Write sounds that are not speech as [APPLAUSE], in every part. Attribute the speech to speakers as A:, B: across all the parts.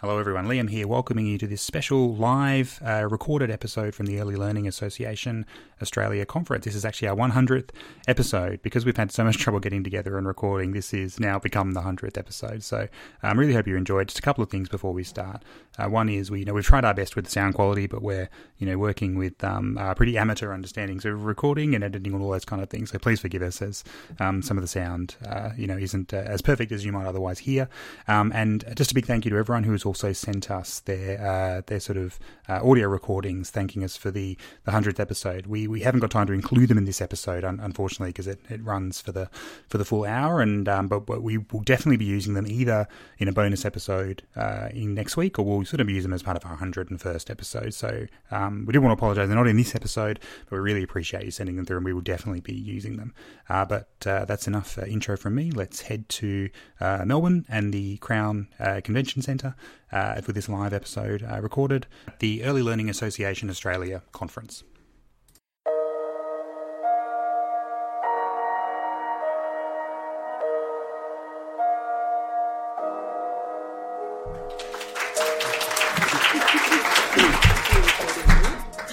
A: Hello, everyone. Liam here, welcoming you to this special live uh, recorded episode from the Early Learning Association Australia conference. This is actually our 100th episode because we've had so much trouble getting together and recording. This is now become the 100th episode. So I um, really hope you enjoyed. Just a couple of things before we start. Uh, one is we you know we've tried our best with the sound quality, but we're you know working with um, pretty amateur understandings of recording and editing and all those kind of things. So please forgive us as um, some of the sound uh, you know isn't uh, as perfect as you might otherwise hear. Um, and just a big thank you to everyone who has also sent us their uh, their sort of uh, audio recordings, thanking us for the the hundredth episode. We we haven't got time to include them in this episode, un- unfortunately, because it, it runs for the for the full hour. And um, but, but we will definitely be using them either in a bonus episode uh, in next week, or we'll sort of use them as part of our hundred and first episode. So um, we do want to apologise; they're not in this episode, but we really appreciate you sending them through, and we will definitely be using them. Uh, but uh, that's enough uh, intro from me. Let's head to Melbourne and the Crown Convention Centre uh, for this live episode uh, recorded at the Early Learning Association Australia conference.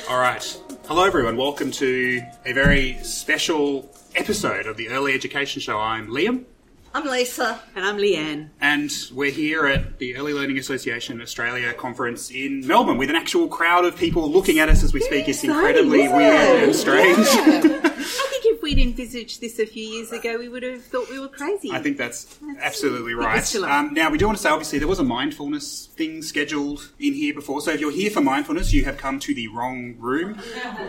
A: All right. Hello, everyone. Welcome to a very special episode of the Early Education Show. I'm Liam.
B: I'm Lisa.
C: And I'm Leanne.
A: And we're here at the Early Learning Association Australia conference in Melbourne with an actual crowd of people looking at us as we speak. It's incredibly
B: yeah.
A: weird and strange.
C: Yeah. [LAUGHS] I think if we'd envisaged this a few years ago, we would have thought we were crazy.
A: I think that's, that's absolutely right. Um, now, we do want to say, obviously, there was a mindfulness thing scheduled in here before. So if you're here for mindfulness, you have come to the wrong room.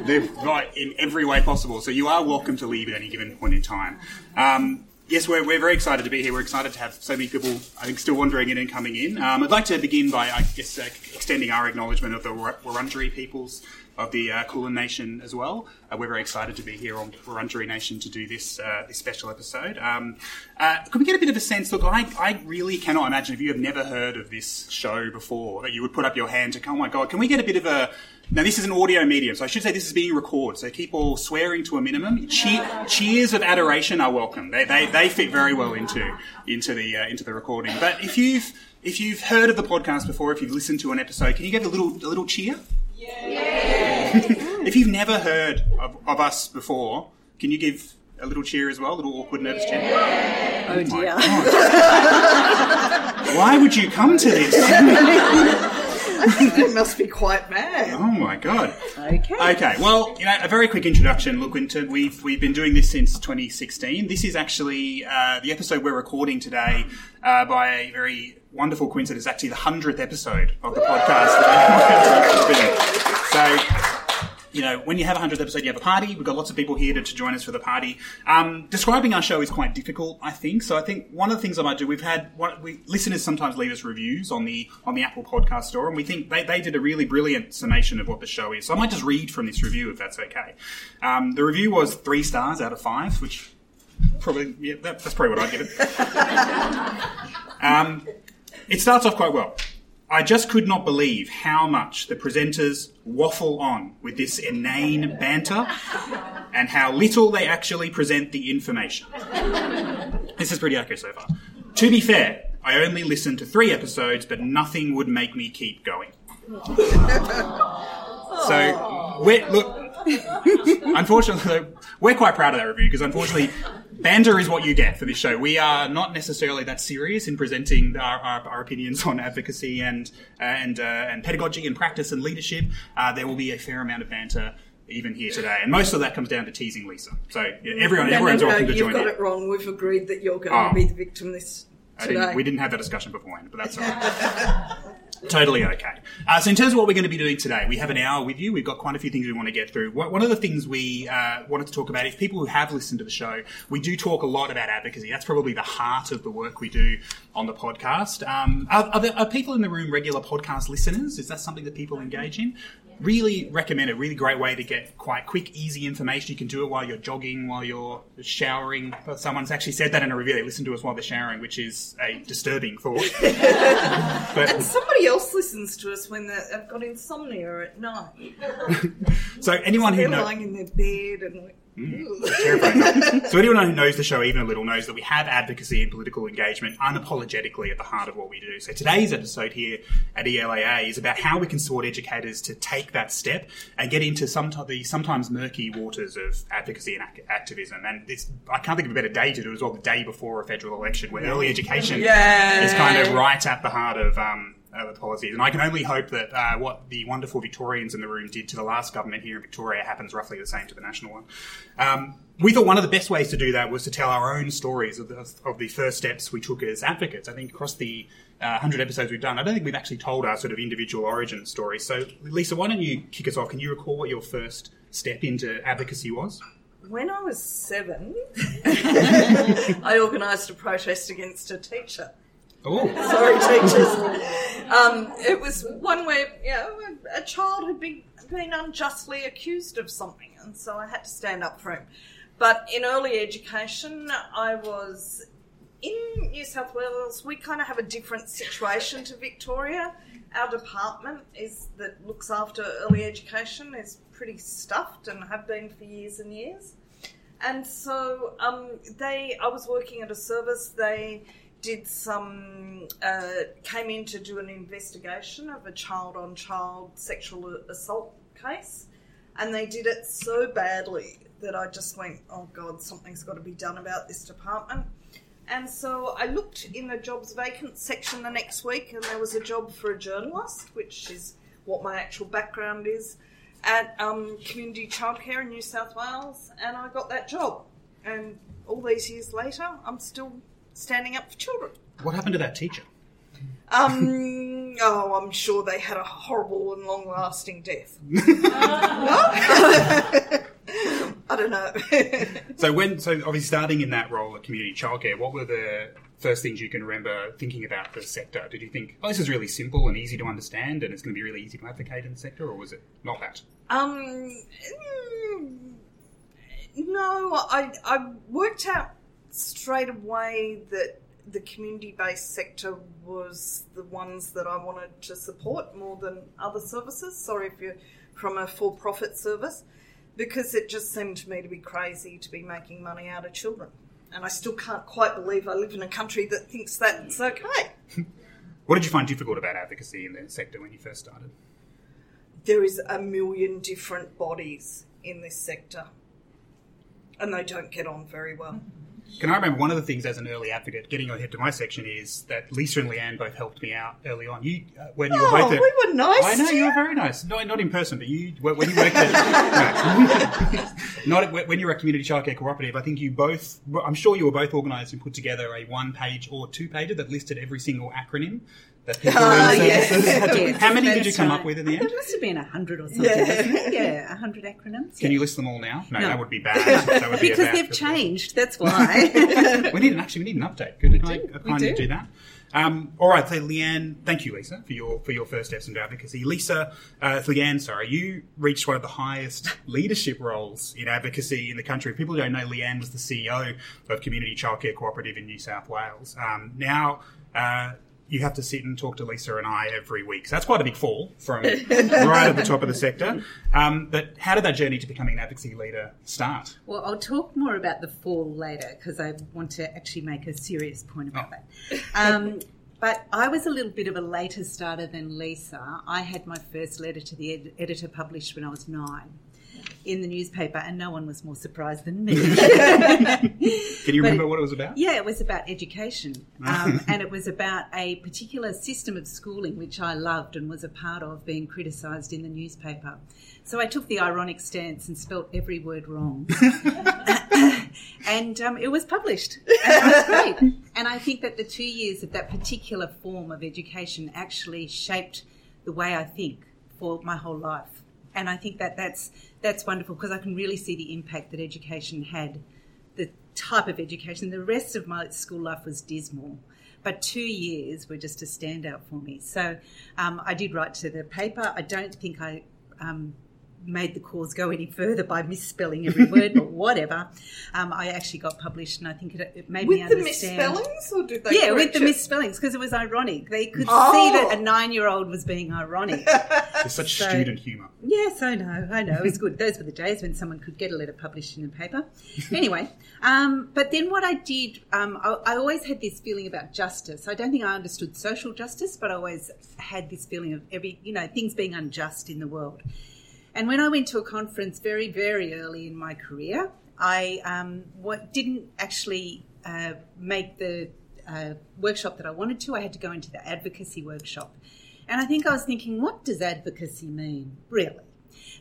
A: They're right in every way possible. So you are welcome to leave at any given point in time. Um, yes, we're, we're very excited to be here. We're excited to have so many people, I think, still wandering in and coming in. Um, I'd like to begin by, I guess, uh, extending our acknowledgement of the Wurundjeri peoples of the uh, Kulin Nation as well. Uh, we're very excited to be here on Wurundjeri Nation to do this uh, this special episode. Um, uh, could we get a bit of a sense? Look, I, I really cannot imagine if you have never heard of this show before that you would put up your hand to, oh my god, can we get a bit of a now, this is an audio medium, so I should say this is being recorded, so keep all swearing to a minimum. cheers of adoration are welcome. They, they, they fit very well into, into, the, uh, into the recording. But if you've, if you've heard of the podcast before, if you've listened to an episode, can you give a little, a little cheer? Yeah. [LAUGHS] if you've never heard of, of, us before, can you give a little cheer as well? A little awkward, nervous cheer?
B: Oh, oh dear. [LAUGHS]
A: Why would you come to this? [LAUGHS]
B: I [LAUGHS] think it must be quite bad.
A: Oh my god.
B: Okay.
A: Okay. Well, you know, a very quick introduction. Look, into we've we've been doing this since 2016. This is actually uh, the episode we're recording today uh, by a very wonderful coincidence. Actually, the hundredth episode of the podcast. [LAUGHS] so you know, when you have a 100th episode, you have a party. We've got lots of people here to, to join us for the party. Um, describing our show is quite difficult, I think. So I think one of the things I might do, we've had what we, listeners sometimes leave us reviews on the on the Apple Podcast Store, and we think they, they did a really brilliant summation of what the show is. So I might just read from this review if that's okay. Um, the review was three stars out of five, which probably yeah, that, that's probably what I'd give it. [LAUGHS] um, it starts off quite well. I just could not believe how much the presenters waffle on with this inane banter and how little they actually present the information. This is pretty accurate so far. To be fair, I only listened to three episodes, but nothing would make me keep going. so, look, [LAUGHS] unfortunately, we're quite proud of that review because unfortunately, banter is what you get for this show. We are not necessarily that serious in presenting our, our, our opinions [LAUGHS] on advocacy and and uh, and pedagogy and practice and leadership. Uh, there will be a fair amount of banter even here today, and most of that comes down to teasing Lisa. So yeah, everyone,
B: no,
A: everyone's
B: no,
A: welcome
B: to
A: join
B: You've got
A: in.
B: it wrong. We've agreed that you're going oh. to be the victim this today.
A: Didn't, we didn't have that discussion beforehand, but that's all right. [LAUGHS] Totally okay. Uh, so, in terms of what we're going to be doing today, we have an hour with you. We've got quite a few things we want to get through. One of the things we uh, wanted to talk about, if people who have listened to the show, we do talk a lot about advocacy. That's probably the heart of the work we do on the podcast. Um, are, are, there, are people in the room regular podcast listeners? Is that something that people engage in? Really recommend it. Really great way to get quite quick, easy information. You can do it while you're jogging, while you're showering. Someone's actually said that in a review. They listen to us while they're showering, which is a disturbing thought. [LAUGHS]
B: but, and somebody else listens to us when they've got insomnia at night. [LAUGHS]
A: so anyone
B: so
A: who
B: knows lying in their bed and
A: Terrifying. [LAUGHS] so anyone who knows the show even a little knows that we have advocacy and political engagement unapologetically at the heart of what we do. So today's episode here at ELAA is about how we can support educators to take that step and get into some the sometimes murky waters of advocacy and ac- activism. And it's, I can't think of a better day to do it as well the day before a federal election where early education
B: Yay.
A: is kind of right at the heart of um, uh, the policies. And I can only hope that uh, what the wonderful Victorians in the room did to the last government here in Victoria happens roughly the same to the national one. Um, we thought one of the best ways to do that was to tell our own stories of the, of the first steps we took as advocates. I think across the uh, 100 episodes we've done, I don't think we've actually told our sort of individual origin stories. So, Lisa, why don't you kick us off? Can you recall what your first step into advocacy was?
B: When I was seven, [LAUGHS] I organised a protest against a teacher.
A: Oh,
B: Sorry, [LAUGHS] teachers. Um, it was one where you know, a child had been, been unjustly accused of something, and so I had to stand up for him. But in early education, I was in New South Wales. We kind of have a different situation to Victoria. Our department is that looks after early education is pretty stuffed and have been for years and years. And so um, they, I was working at a service. They did some, uh, came in to do an investigation of a child-on-child sexual assault case, and they did it so badly that I just went, "Oh God, something's got to be done about this department." And so I looked in the jobs vacant section the next week, and there was a job for a journalist, which is what my actual background is, at um, community childcare in New South Wales, and I got that job. And all these years later, I'm still standing up for children.
A: what happened to that teacher?
B: Um, oh, I'm sure they had a horrible and long-lasting death. [LAUGHS] [LAUGHS] I don't know.
A: So when, so obviously starting in that role at community childcare, what were the first things you can remember thinking about the sector? Did you think, oh, this is really simple and easy to understand, and it's going to be really easy to advocate in the sector, or was it not that?
B: Um, mm, no, I I worked out straight away that the community-based sector was the ones that I wanted to support more than other services. Sorry if you're from a for-profit service, because it just seemed to me to be crazy to be making money out of children. And I still can't quite believe I live in a country that thinks that's okay. [LAUGHS]
A: What did you find difficult about advocacy in the sector when you first started?
B: there is a million different bodies in this sector, and they don't get on very well.
A: Can I remember one of the things as an early advocate, getting ahead to my section, is that Lisa and Leanne both helped me out early on. You, uh, when you were
B: Oh,
A: both, at-
B: we were nice
A: I know you were very nice. No, not in person, but you when you worked at [LAUGHS] no. [LAUGHS] not at, when you were at community childcare cooperative. I think you both. I'm sure you were both organised and put together a one page or two pager that listed every single acronym that people
B: Ah,
A: services had
D: Yes,
A: How many did you come
D: right.
A: up with in the
D: There
A: end?
D: must have been a hundred or something.
B: Yeah.
D: wasn't? Yeah, a hundred acronyms.
A: Can
D: yeah.
A: you list them all now? No,
D: No.
A: that would be bad. That would be
D: Because
A: bad-
D: they've changed. That's why. [LAUGHS]
A: we need an actually we need an update. Could we
D: do,
A: I,
D: we
A: kindly
D: do.
A: do that? Um, all right, so Leanne, thank you, Lisa, for your for your first steps into advocacy. Lisa, uh, Leanne, sorry, you reached one of the highest leadership roles in advocacy in the country. People don't know, Leanne was the CEO of Community Childcare Cooperative in New South Wales. Um, now. Uh, you have to sit and talk to Lisa and I every week. So that's quite a big fall from [LAUGHS] right at the top of the sector. Um, but how did that journey to becoming an advocacy leader start?
D: well, I'll talk more about the fall later because I want to actually make a serious point about that. Um, but I was a little bit of a later starter than Lisa. I had my first letter to the ed- editor published when I was nine in the newspaper, and no one was more surprised than me. [LAUGHS]
A: Can you
D: But-
A: remember what it was about?
D: Yeah, it was about education. Um, [LAUGHS] and it was about a particular system of schooling which I loved and was a part of being criticised in the newspaper. So I took the ironic stance and spelt every word wrong. [LAUGHS] and um, it was published. And it was great. And I think that the two years of that particular form of education actually shaped the way I think for my whole life. And I think that that's, that's wonderful because I can really see the impact that education had the type of education. The rest of my school life was dismal. But two years were just a standout for me. So um, I did write to the paper. I don't think I um, made the cause go any further by misspelling every word, but [LAUGHS] whatever. Um, I actually got published, and I think it, it made me understand.
B: With the
D: understand.
B: misspellings, or did they?
D: Yeah, with
B: correct
D: the
B: it?
D: misspellings because it was ironic. They could
B: Oh.
D: see that a nine-year-old was being ironic. [LAUGHS]
A: There's such
D: So-
A: student humour.
D: Yes, I know, I know. It was good. Those were the days when someone could get a letter published in a paper. Anyway, um, but then what I did, um, I, I always had this feeling about justice. I don't think I understood social justice, but I always had this feeling of every, you know, things being unjust in the world. And when I went to a conference very, very early in my career, I um, what, didn't actually uh, make the uh, workshop that I wanted to. I had to go into the advocacy workshop. And I think I was thinking, what does advocacy mean, really?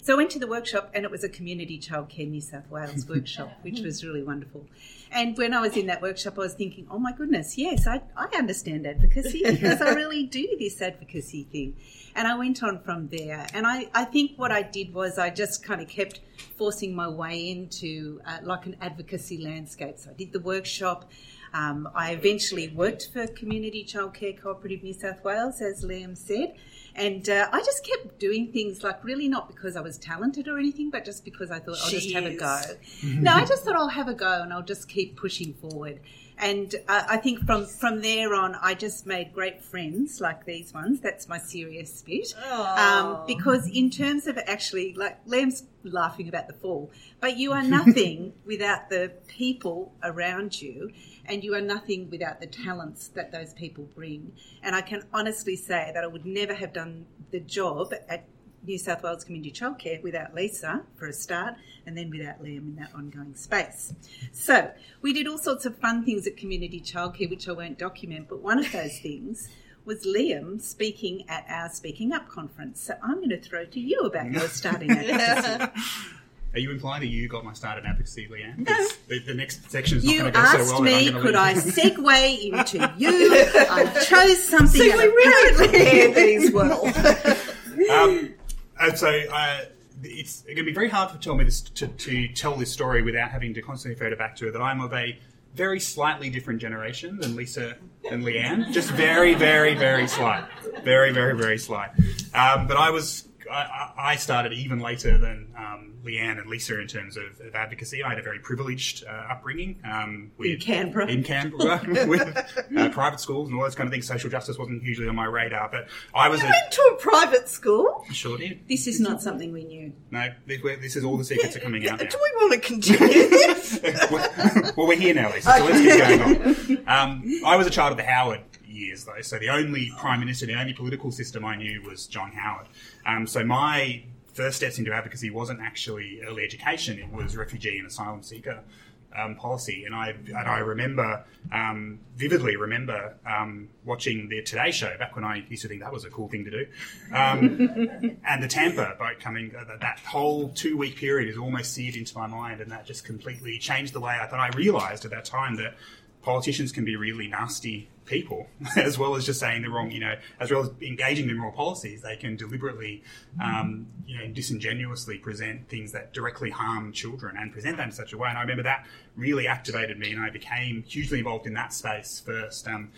D: So I went to the workshop and it was a community childcare New South Wales [LAUGHS] workshop, which was really wonderful. And when I was in that workshop, I was thinking, oh my goodness, yes, I, I understand advocacy because I [LAUGHS] really do this advocacy thing. And I went on from there. And I, I think what I did was I just kind of kept forcing my way into uh, like an advocacy landscape. So I did the workshop. Um, I eventually worked for Community Childcare Cooperative New South Wales, as Liam said, and uh, I just kept doing things like really not because I was talented or anything, but just because I thought I'll just have a go. [LAUGHS] no, I just thought I'll have a go and I'll just keep pushing forward. And uh, I think from from there on, I just made great friends like these ones. That's my serious bit. Um, because in terms of actually, like Liam's laughing about the fall, but you are nothing [LAUGHS] without the people around you and you are nothing without the talents that those people bring. And I can honestly say that I would never have done the job at New South Wales Community Childcare without Lisa for a start, and then without Liam in that ongoing space. So we did all sorts of fun things at Community Childcare, which I won't document, but one of those things was Liam speaking at our Speaking Up conference. So I'm going to throw to you about your starting [LAUGHS] advocacy.
A: Are you implying that you got my start in advocacy, Leanne? The, the next section is not
D: You
A: going to go so
D: asked
A: well.
D: me,
A: that I'm
D: could
A: leave.
D: I segue into you? I chose [LAUGHS] something.
B: See,
D: that
B: really these [LAUGHS] well.
A: um, and so uh, it's going to be very hard for tell me this, to, to tell this story without having to constantly refer back to. That I'm of a very slightly different generation than Lisa and Leanne. Just very, very, very slight. Very, very, very slight. Um, but I was. I, I started even later than um, Leanne and Lisa in terms of, of advocacy. I had a very privileged uh, upbringing um, with,
B: In Canberra.
A: In Canberra, [LAUGHS] with uh, private schools and all those kind of things. Social justice wasn't hugely on my radar, but I was a
B: Went to a private school.
A: sure did.
D: This is not something we knew.
A: No, this, this is all the secrets are coming out now.
B: Do we want to continue this? [LAUGHS]
A: well, we're here now, Lisa, so let's get going on. Um, I was a child of the Howard years, though, so the only prime minister, the only political system I knew was John Howard. Um, so my first steps into advocacy wasn't actually early education; it was refugee and asylum seeker. Um, policy, and I and I remember um, vividly remember um, watching the Today Show back when I used to think that was a cool thing to do, um, [LAUGHS] and the Tampa boat coming. Uh, that- that whole two week period is almost seared into my mind, and that just completely changed the way I thought. I realised at that time that politicians can be really nasty people, [LAUGHS] as well as just saying the wrong, you know, as well as engaging in wrong policies, they can deliberately, um, you know, disingenuously present things that directly harm children and present them in such a way. And I remember that really activated me, and I became hugely involved in that space first. Um,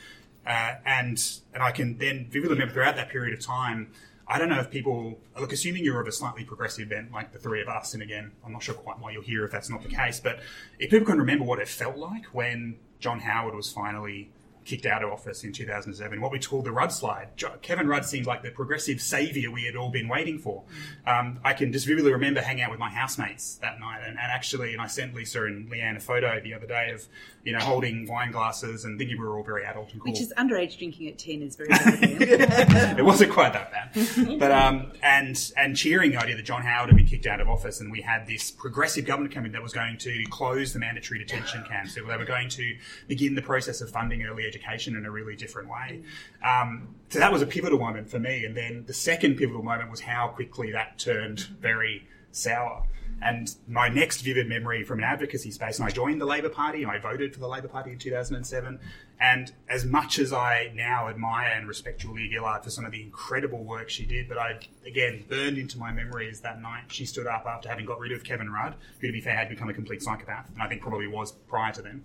A: uh, and and I can then vividly remember throughout that period of time. I don't know if people look, assuming you're of a slightly progressive bent like the three of us, and again, I'm not sure quite why you're here if that's not the case, but if people can remember what it felt like when John Howard was finally kicked out of office in 2007, what we called the Rudd slide. Kevin Rudd seemed like the progressive saviour we had all been waiting for. Um, I can just vividly remember hanging out with my housemates that night, and, and actually, and I sent Lisa and Leanne a photo the other day of, you know, holding wine glasses and thinking we were all very adult and cool
D: Which is underage drinking at 10 is very bad. [LAUGHS]
A: it wasn't quite that bad. But um, and and cheering the idea that John Howard had been kicked out of office, and we had this progressive government coming that was going to close the mandatory detention camps. They were going to begin the process of funding early education in a really different way. Um, so that was a pivotal moment for me. And then the second pivotal moment was how quickly that turned very sour. And my next vivid memory from an advocacy space, and I joined the Labor Party, and I voted for the Labor Party in 2007. And as much as I now admire and respect Julia Gillard for some of the incredible work she did, but I, again, burned into my memories that night she stood up after having got rid of Kevin Rudd, who, to be fair, had become a complete psychopath, and I think probably was prior to then.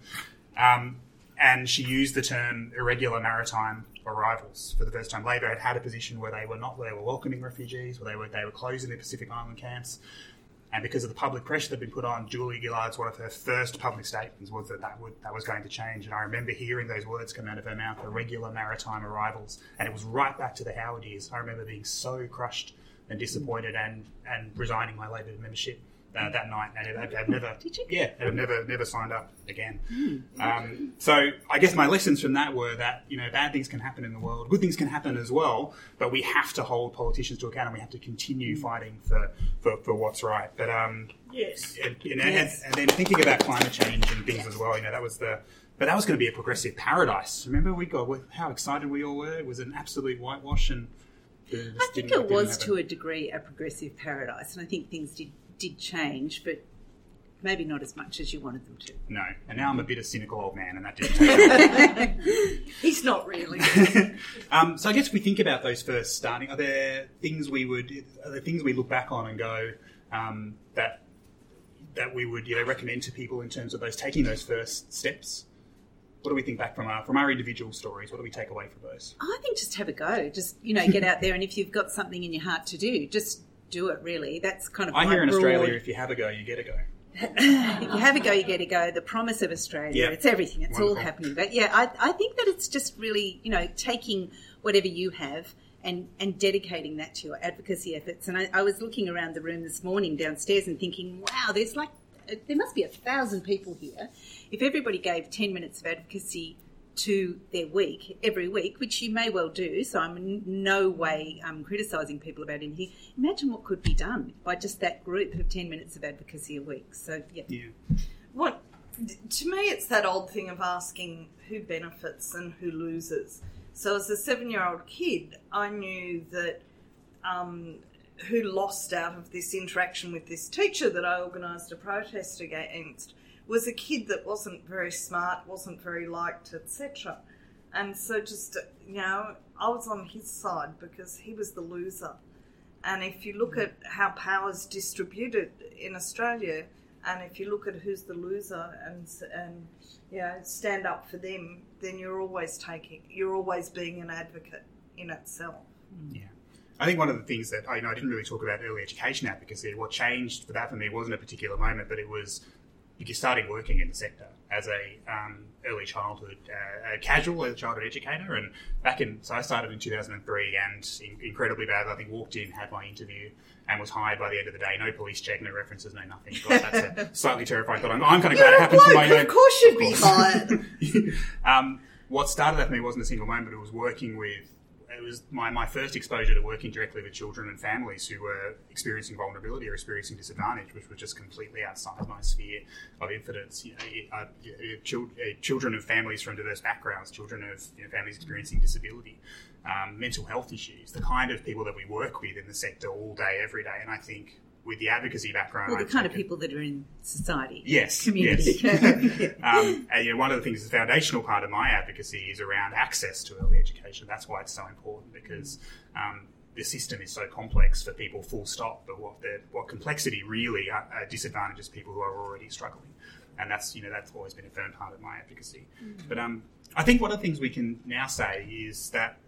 A: Um, and she used the term irregular maritime arrivals for the first time. Labor had had a position where they were not, they were welcoming refugees, where they were they were closing the Pacific Island camps, and because of the public pressure that had been put on, Julie Gillard's one of her first public statements was that that, would, that was going to change. And I remember hearing those words come out of her mouth, irregular maritime arrivals, and it was right back to the Howard years. I remember being so crushed and disappointed and, and resigning my Labor membership uh, that night, and I've, I've never,
D: Did you?
A: yeah, I've never never signed up again. Um, so I guess my lessons from that were that you know bad things can happen in the world, good things can happen as well, but we have to hold politicians to account, and we have to continue fighting for for, for what's right. But um,
B: Yes.
A: and, you know,
B: Yes.
A: and, and then thinking about climate change and things as well, you know, that was the, but that was going to be a progressive paradise. Remember, we got how excited we all were. It was an absolute whitewash, and
D: I think it was to a degree a progressive paradise, and I think things did did change, but maybe not as much as you wanted them to.
A: no. And now I'm a bit of a cynical old man, and that didn't. [LAUGHS]
B: He's not really. [LAUGHS]
A: um, so I guess we think about those first starting. Are there things we would, are there things we look back on and go um, that that we would you know recommend to people in terms of those taking those first steps? What do we think back from our from our individual stories? What do we take away from those?
D: I think just have a go. Just you know, get out there, and if you've got something in your heart to do, just do it. Really, that's kind of
A: I hear in
D: broad-
A: Australia, if you have a go, you get a go. [LAUGHS]
D: if you have a go, you get a go. The promise of Australia,
A: Yeah.
D: it's everything. It's all happening. But yeah, I, I think that it's just really, you know, taking whatever you have and, and dedicating that to your advocacy efforts. And I, I was looking around the room this morning downstairs and thinking, wow, there's like, uh, there must be a thousand people here. If everybody gave 10 minutes of advocacy to their week every week, which you may well do. So I'm in no way um, criticising people about anything. Imagine what could be done by just that group of 10 minutes of advocacy a week. So, yeah.
A: Yeah.
B: What to me, it's that old thing of asking who benefits and who loses. So, as a seven-year-old kid, I knew that um, who lost out of this interaction with this teacher that I organised a protest against was a kid that wasn't very smart, wasn't very liked, etc. And so, just you know, I was on his side because he was the loser. And if you look at how power's distributed in Australia, and if you look at who's the loser and and you know stand up for them, then you're always taking, you're always being an advocate in itself.
A: Yeah. I think one of the things that I, you know, I didn't really talk about early education advocacy. What changed for that for me wasn't a particular moment, but it was you started working in the sector as a um, early childhood, uh, a casual early childhood educator. And back in, so I started in 2003 and in, incredibly bad. I think walked in, had my interview, and was hired by the end of the day. No police check, no references, no nothing. God, that's a [LAUGHS] slightly terrifying thought. I'm, I'm kind of glad it happened for my
B: of course you'd be [LAUGHS] hired. [LAUGHS]
A: um, what started that for me wasn't a single moment, it was working with. It was my, my first exposure to working directly with children and families who were experiencing vulnerability or experiencing disadvantage, which was just completely outside my sphere of influence. You know, uh, uh, chil- uh, children of families from diverse backgrounds, children of you know, families experiencing disability, um, mental health issues, the kind of people that we work with in the sector all day, every day. And I think with the advocacy background,
D: Well, the
A: I've
D: kind of people that are in society.
A: Yes,
D: Community.
A: yes. [LAUGHS] um, [LAUGHS] and, you know, one of the things, the foundational part of my advocacy is around access to early education. That's why it's so important because um, the system is so complex for people. Full stop. But what the what complexity really uh, uh, disadvantages people who are already struggling, and that's you know that's always been a firm part of my advocacy. But um, I think one of the things we can now say is that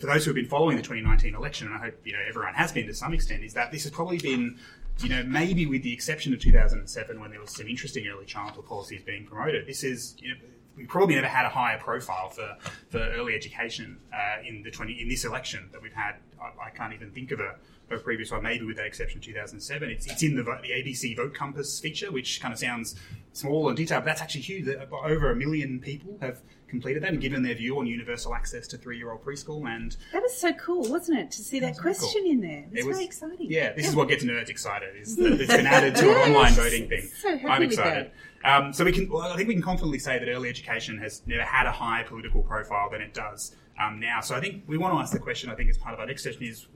A: for those who have been following the 2019 election, and I hope you know everyone has been to some extent, is that this has probably been, you know, maybe with the exception of 2007 when there was some interesting early childhood policies being promoted, this is you know, we probably never had a higher profile for, for early education uh, in the 20 in this election that we've had. I, I can't even think of a, a previous one, maybe with that exception 2007. It's, it's in the, the ABC Vote Compass feature, which kind of sounds small and detailed, but that's actually huge. Over a million people have completed that and given their view on universal access to three-year-old preschool and
D: That was so cool, wasn't it, to see that
A: was very
D: question
A: cool.
D: in there? It's
A: It was-
D: very exciting.
A: Yeah, this is what gets nerds excited. Is that it's been added to an [LAUGHS] online voting thing.
D: So happy
A: I'm excited. Um, so we can, well, I think we can confidently say that early education has never had a higher political profile than it does um, now. So I think we want to ask the question. I think as part of our next session is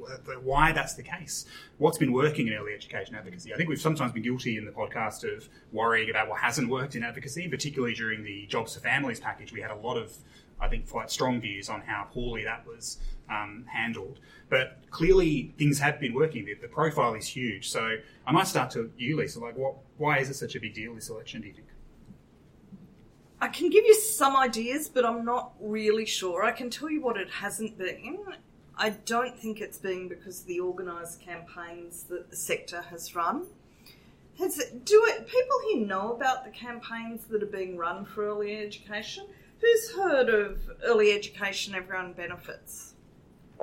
A: why that's the case. What's been working in early education advocacy? I think we've sometimes been guilty in the podcast of worrying about what hasn't worked in advocacy, particularly during the Jobs for Families package. We had a lot of I think, quite strong views on how poorly that was um, handled. But clearly, things have been working. The, the profile is huge. So I might start to you, Lisa. Like, what? Why is it such a big deal this election? Do you think?
B: I can give you some ideas, but I'm not really sure. I can tell you what it hasn't been. I don't think it's been because of the organised campaigns that the sector has run. Has it, do it? People here know about the campaigns that are being run for early education. Who's heard of early education? Everyone benefits.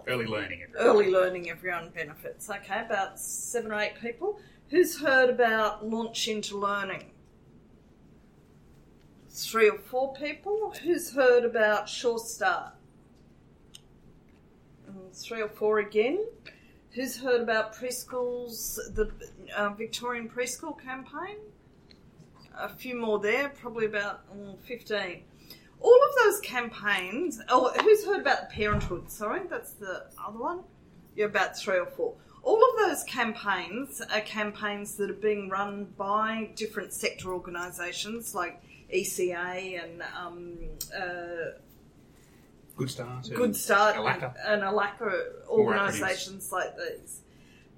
A: Early learning.
B: Early learning, everyone benefits. Okay, about seven or eight people. Who's heard about launch into learning? Three or four people. Who's heard about Sure Start? Mm, Three or four again. Who's heard about preschools, the uh, Victorian preschool campaign? A few more there, probably about mm, 15. All of those campaigns, oh, who's heard about the parenthood? Sorry, that's the other one. You're about three or four. All of those campaigns are campaigns that are being run by different sector organisations like ECA and um, uh,
A: Good start. and
B: Good Start
A: ELACCA.
B: and, and ELACCA
A: All
B: organisations like these.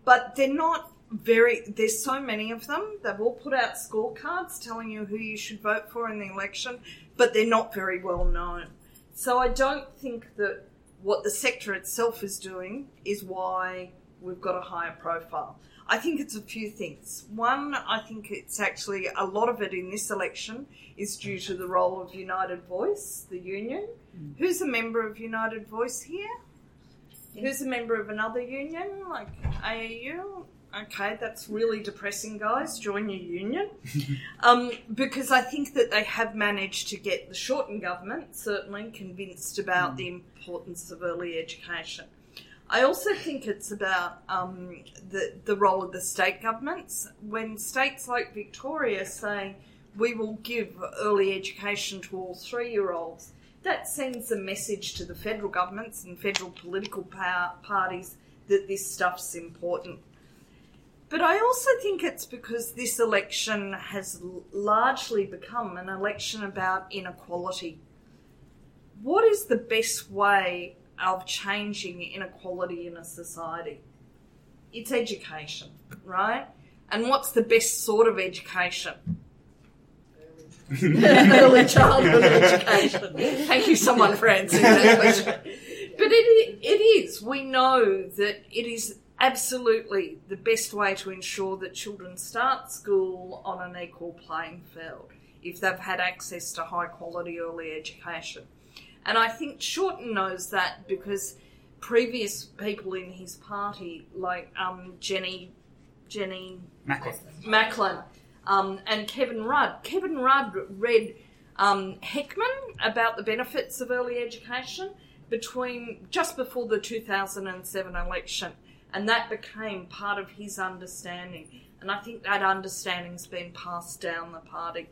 B: But they're not very, there's so many of them. They've all put out scorecards telling you who you should vote for in the election, but they're not very well known. So I don't think that what the sector itself is doing is why we've got a higher profile. I think it's a few things. One, I think it's actually a lot of it in this election is due to the role of United Voice, the union. Who's a member of United Voice here? Who's a member of another union, like AEU? Okay, that's really depressing, guys. Join your union. [LAUGHS] um, because I think that they have managed to get the Shorten government certainly convinced about the importance of early education. I also think it's about um, the, the role of the state governments. When states like Victoria say, we will give early education to all three year olds, that sends a message to the federal governments and federal political power, parties that this stuff's important. But I also think it's because this election has largely become an election about inequality. What is the best way of changing inequality in a society? It's education, right? And what's the best sort of education? Early childhood [LAUGHS] education. Thank you, someone, for answering that question. [LAUGHS] But it, it is. We know that it is absolutely the best way to ensure that children start school on an equal playing field if they've had access to high quality early education. And I think Shorten knows that because previous people in his party, like um, Jenny, Jenny
A: Macklin.
B: Macklin um, and Kevin Rudd. Kevin Rudd read um, Heckman about the benefits of early education between just before the 2007 election, and that became part of his understanding. And I think that understanding's been passed down the party.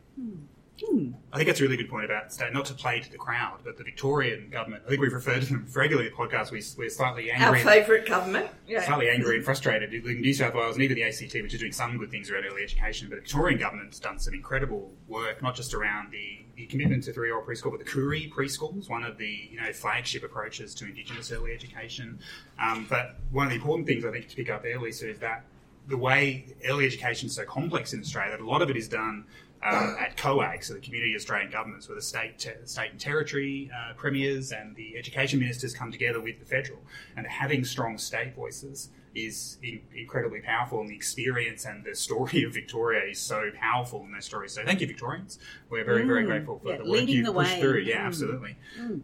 A: I think that's a really good point about state, not to play to the crowd, but the Victorian government. I think we've referred to them [LAUGHS] regularly in the podcast. We, we're slightly angry.
B: Our favourite government. Yeah.
A: Slightly angry and frustrated, including New South Wales and even the ACT, which are doing some good things around early education. But the Victorian government's done some incredible work, not just around the, the commitment to three-year-old preschool, but the Koori preschools, one of the you know flagship approaches to Indigenous early education. Um, but one of the important things I think to pick up there, Lisa, is that the way early education is so complex in Australia, that a lot of it is done um, at COAG, so the Community Australian Governments, where the state, te- state and territory uh, premiers and the education ministers come together with the federal. And having strong state voices is in- incredibly powerful, and the experience and the story of Victoria is so powerful in those stories. So thank you, Victorians. We're very, very grateful for
D: yeah,
A: the work you've
D: the
A: pushed
D: way.
A: through. Yeah,
D: Mm.
A: absolutely.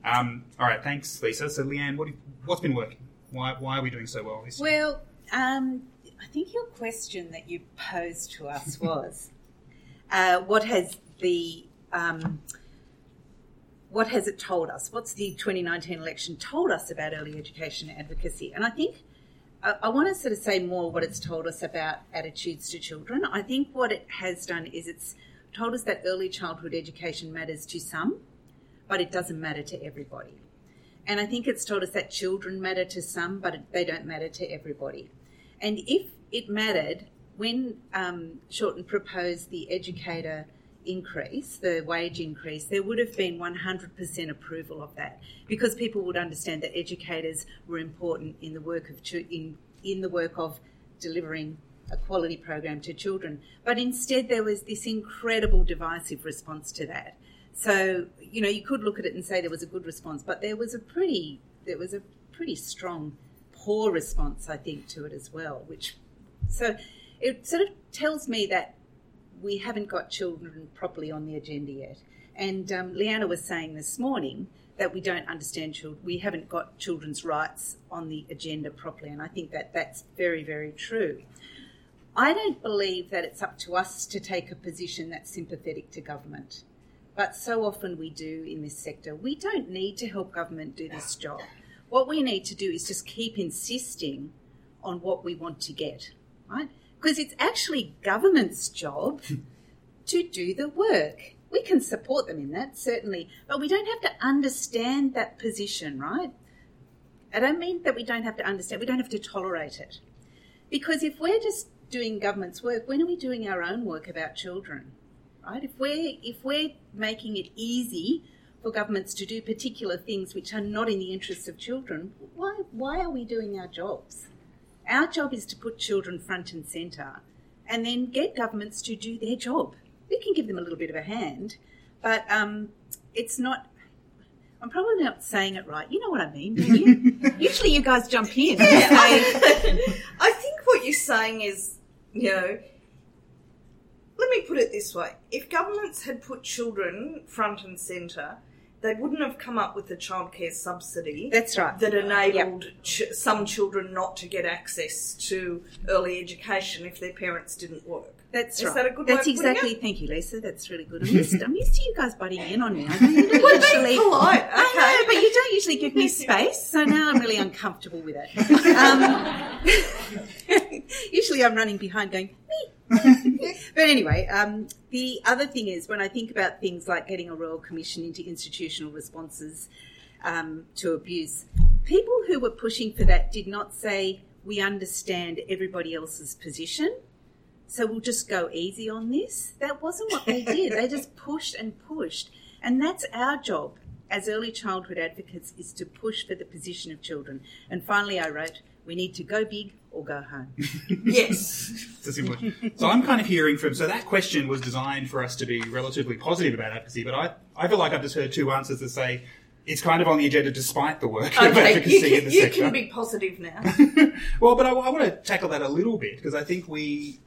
A: Um, all right, thanks, Lisa. So, Leanne, what, what's been working? Why, why are we doing so well this year?
C: Well, um, I think your question that you posed to us [LAUGHS] was
D: Uh, what has the um, what has it told us? What's the 2019 election told us about early education advocacy? And I think I, I want to sort of say more what it's told us about attitudes to children. I think what it has done is it's told us that early childhood education matters to some, but it doesn't matter to everybody. And I think it's told us that children matter to some, but they don't matter to everybody. And if it mattered, when um, Shorten proposed the educator increase, the wage increase, there would have been 100% approval of that because people would understand that educators were important in the work of in in the work of delivering a quality program to children. But instead, there was this incredible divisive response to that. So you know, you could look at it and say there was a good response, but there was a pretty there was a pretty strong poor response, I think, to it as well. Which so it sort of tells me that we haven't got children properly on the agenda yet. And um, Leanna was saying this morning that we don't understand children. We haven't got children's rights on the agenda properly, and I think that that's very, very true. I don't believe that it's up to us to take a position that's sympathetic to government, but so often we do in this sector. We don't need to help government do this job. What we need to do is just keep insisting on what we want to get, right? Because it's actually government's job hmm. to do the work. We can support them in that, certainly, but we don't have to understand that position, right? I don't mean that we don't have to understand, we don't have to tolerate it. Because if we're just doing government's work, when are we doing our own work about children? Right? If we're if we're making it easy for governments to do particular things which are not in the interests of children, why why are we doing our jobs? Our job is to put children front and centre and then get governments to do their job. We can give them a little bit of a hand, but um, it's not. I'm probably not saying it right. You know what I mean, do you? [LAUGHS] Usually you guys jump in and say,
B: I think what you're saying is, you know, let me put it this way: if governments had put children front and centre, they wouldn't have come up with the childcare subsidy.
D: That's right.
B: That enabled ch- some children not to get access to early education if their parents didn't work.
D: That's
B: Is
D: right.
B: that a good
D: That's exactly. Thank you, Lisa. That's really good. I'm used, I'm used to you guys butting in on me. I don't you usually.
B: polite, [LAUGHS]
D: I know, but you don't usually give me space, so now I'm really uncomfortable with it. [LAUGHS] Um, [LAUGHS] usually, I'm running behind, going. "Me." [LAUGHS] but anyway, um, the other thing is when I think about things like getting a royal commission into institutional responses um, to abuse, people who were pushing for that did not say we understand everybody else's position so we'll just go easy on this. That wasn't what they did. they just [LAUGHS] pushed and pushed. And that's our job as early childhood advocates is to push for the position of children. And finally I wrote, we need to go big or go home. [LAUGHS]
B: Yes.
A: It's a simple. So I'm kind of hearing from. So that question was designed for us to be relatively positive about advocacy, but I, I feel like I've just heard two answers that say it's kind of on the agenda despite the work of
B: Okay,
A: advocacy
B: you
A: in
B: can,
A: the
B: you
A: sector.
B: can be positive now. [LAUGHS]
A: well, but I, I want to tackle that a little bit because I think we,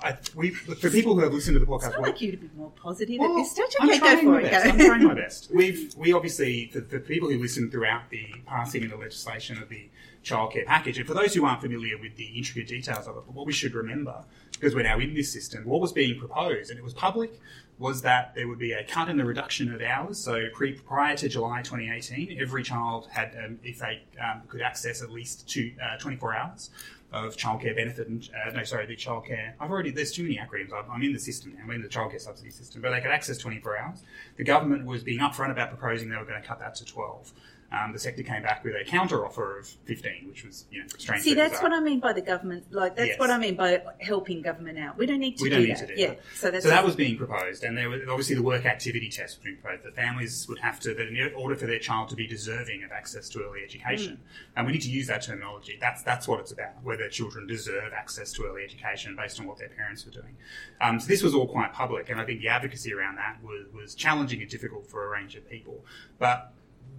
A: I, we, for people who have listened to the podcast,
D: I'd like you to be more positive
A: well,
D: at this stage.
A: I'm
D: Okay, go
A: trying
D: for
A: my
D: it.
A: best.
D: Go.
A: I'm trying my [LAUGHS] best. We've we obviously for, for people who listened throughout the passing of the legislation of the childcare package, and for those who aren't familiar with the intricate details of it, what we should remember because we're now in this system, what was being proposed, and it was public, was that there would be a cut in the reduction of hours. So pre, prior to July 2018, every child had, um, if they um, could access at least two, uh, 24 hours of childcare benefit and uh, no, sorry, the childcare. I've already there's too many acronyms. I'm, I'm in the system now. I'm in the childcare subsidy system, but they could access 24 hours. The government was being upfront about proposing they were going to cut that to 12. Um, the sector came back with a counter offer of 15, which was you know strange.
D: See, that's what I mean by the government. Like that's
A: Yes.
D: what I mean by helping government out. We don't need to
A: we
D: do
A: don't need
D: that.
A: to do
D: yeah.
A: that.
D: So
A: so that was being proposed, and there was obviously the work activity test was being proposed. The families would have to, that in order for their child to be deserving of access to early education,
D: Mm.
A: and we need to use that terminology. That's that's what it's about. Whether children deserve access to early education based on what their parents were doing. Um, so this was all quite public, and I think the advocacy around that was was challenging and difficult for a range of people, but.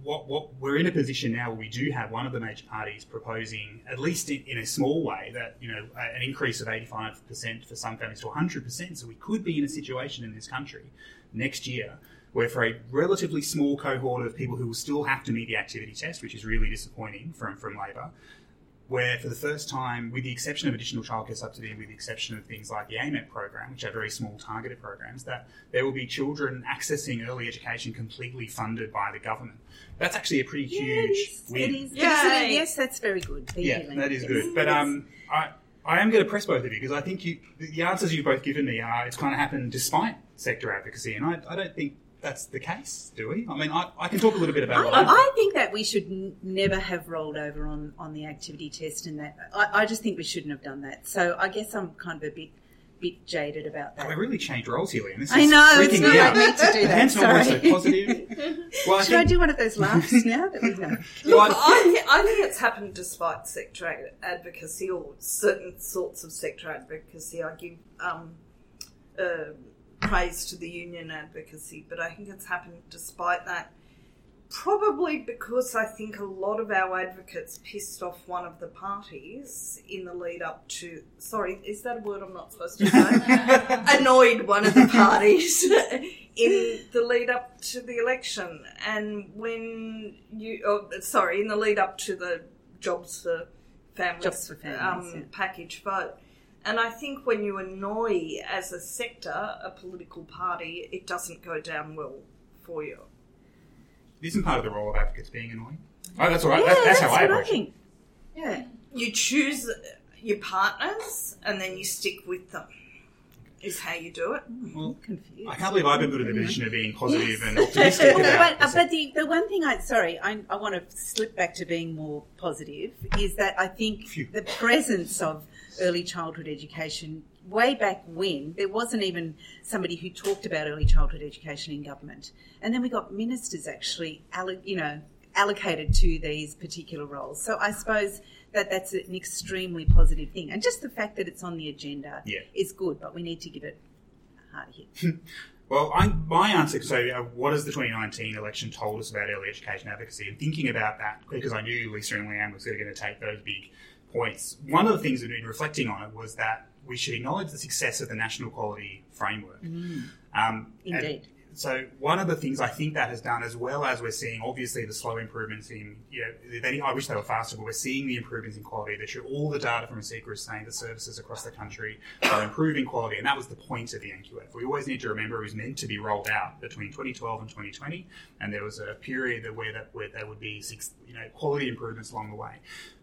A: What, what we're in a position now where we do have one of the major parties proposing, at least in, in a small way, that you know an increase of 85% for some families to 100%. So we could be in a situation in this country next year where for a relatively small cohort of people who will still have to meet the activity test, which is really disappointing from, from Labor, where for the first time, with the exception of additional childcare subsidy and with the exception of things like the AMET program, which are very small targeted programs, that there will be children accessing early education completely funded by the government. That's actually a pretty
D: Yeah,
A: huge
D: it is.
A: win.
D: It is. But isn't
B: Yay.
D: Yes, that's very good. Thank
A: Yeah,
D: you,
A: that is
D: Yes.
A: good. But um, I, I am going to press both of you because I think you, the the answers you've both given me are it's kind of happened despite sector advocacy, and I, I don't think that's the case, do we? I mean, I, I can talk a little bit about. what
D: I,
A: I've-
D: I think that we should n- never have rolled over on, on the activity test, and that I, I just think we shouldn't have done that. So I guess I'm kind of a bit bit jaded about that.
A: We've really changed roles here, Liam. This
D: I know,
A: freaking
D: it's
A: me
D: not
A: out.
D: like me to do that,
A: hand's not always so
D: sorry.
A: positive. [LAUGHS] Well,
D: Should I
A: think,
D: do one of those laughs [LAUGHS] now? That we know.
A: well,
B: Look,
A: I-
B: I, think it's happened despite sector advocacy or certain sorts of sector advocacy. I give um, uh, praise to the union advocacy, but I think it's happened despite that. Probably because I think a lot of our advocates pissed off one of the parties in the lead up to. Sorry, is that a word I'm not supposed to say? [LAUGHS] Annoyed one of the parties [LAUGHS] in the lead up to the election. And when you. Oh, sorry, in the lead up to the Jobs for Families,
D: Jobs for Families,
B: um,
D: yeah.
B: package vote. And I think when you annoy as a sector a political party, it doesn't go down well for you.
A: Isn't part of the role of advocates being annoying? Oh, that's all right.
D: Yeah,
A: that's, that's, how I
D: what
A: approach it.
D: Yeah.
B: You choose your partners and then you stick with them. Is how you do it.
A: Well,
D: Confused.
A: I can't believe I've been put in the position of being positive and optimistic
D: Well,
A: about
D: but,
A: this.
D: but the, the one thing I sorry I, I want to slip back to being more positive is that I think
A: Phew.
D: the presence of early childhood education way back when there wasn't even somebody who talked about early childhood education in government, and then we got ministers actually you know allocated to these particular roles. So I suppose that that's an extremely positive thing, and just the fact that it's on the agenda
A: Yeah.
D: is good, but we need to give it a hard hit. [LAUGHS]
A: Well, I, my answer, so uh, what has the 2019 election told us about early education advocacy? And thinking about that, because I knew Lisa and Leanne was going to take those big points, one of the things that we've been reflecting on it was that we should acknowledge the success of the National Quality Framework. Um, and
D: Indeed.
A: So one of the things I think that has done, as well as we're seeing obviously the slow improvements in, you know, I wish they were faster, but we're seeing the improvements in quality. That show all the data from ACECQA is saying that services across the country are improving quality, and that was the point of the NQF. We always need to remember it was meant to be rolled out between 2012 and 2020, and there was a period where that where there would be six, you know, quality improvements along the way.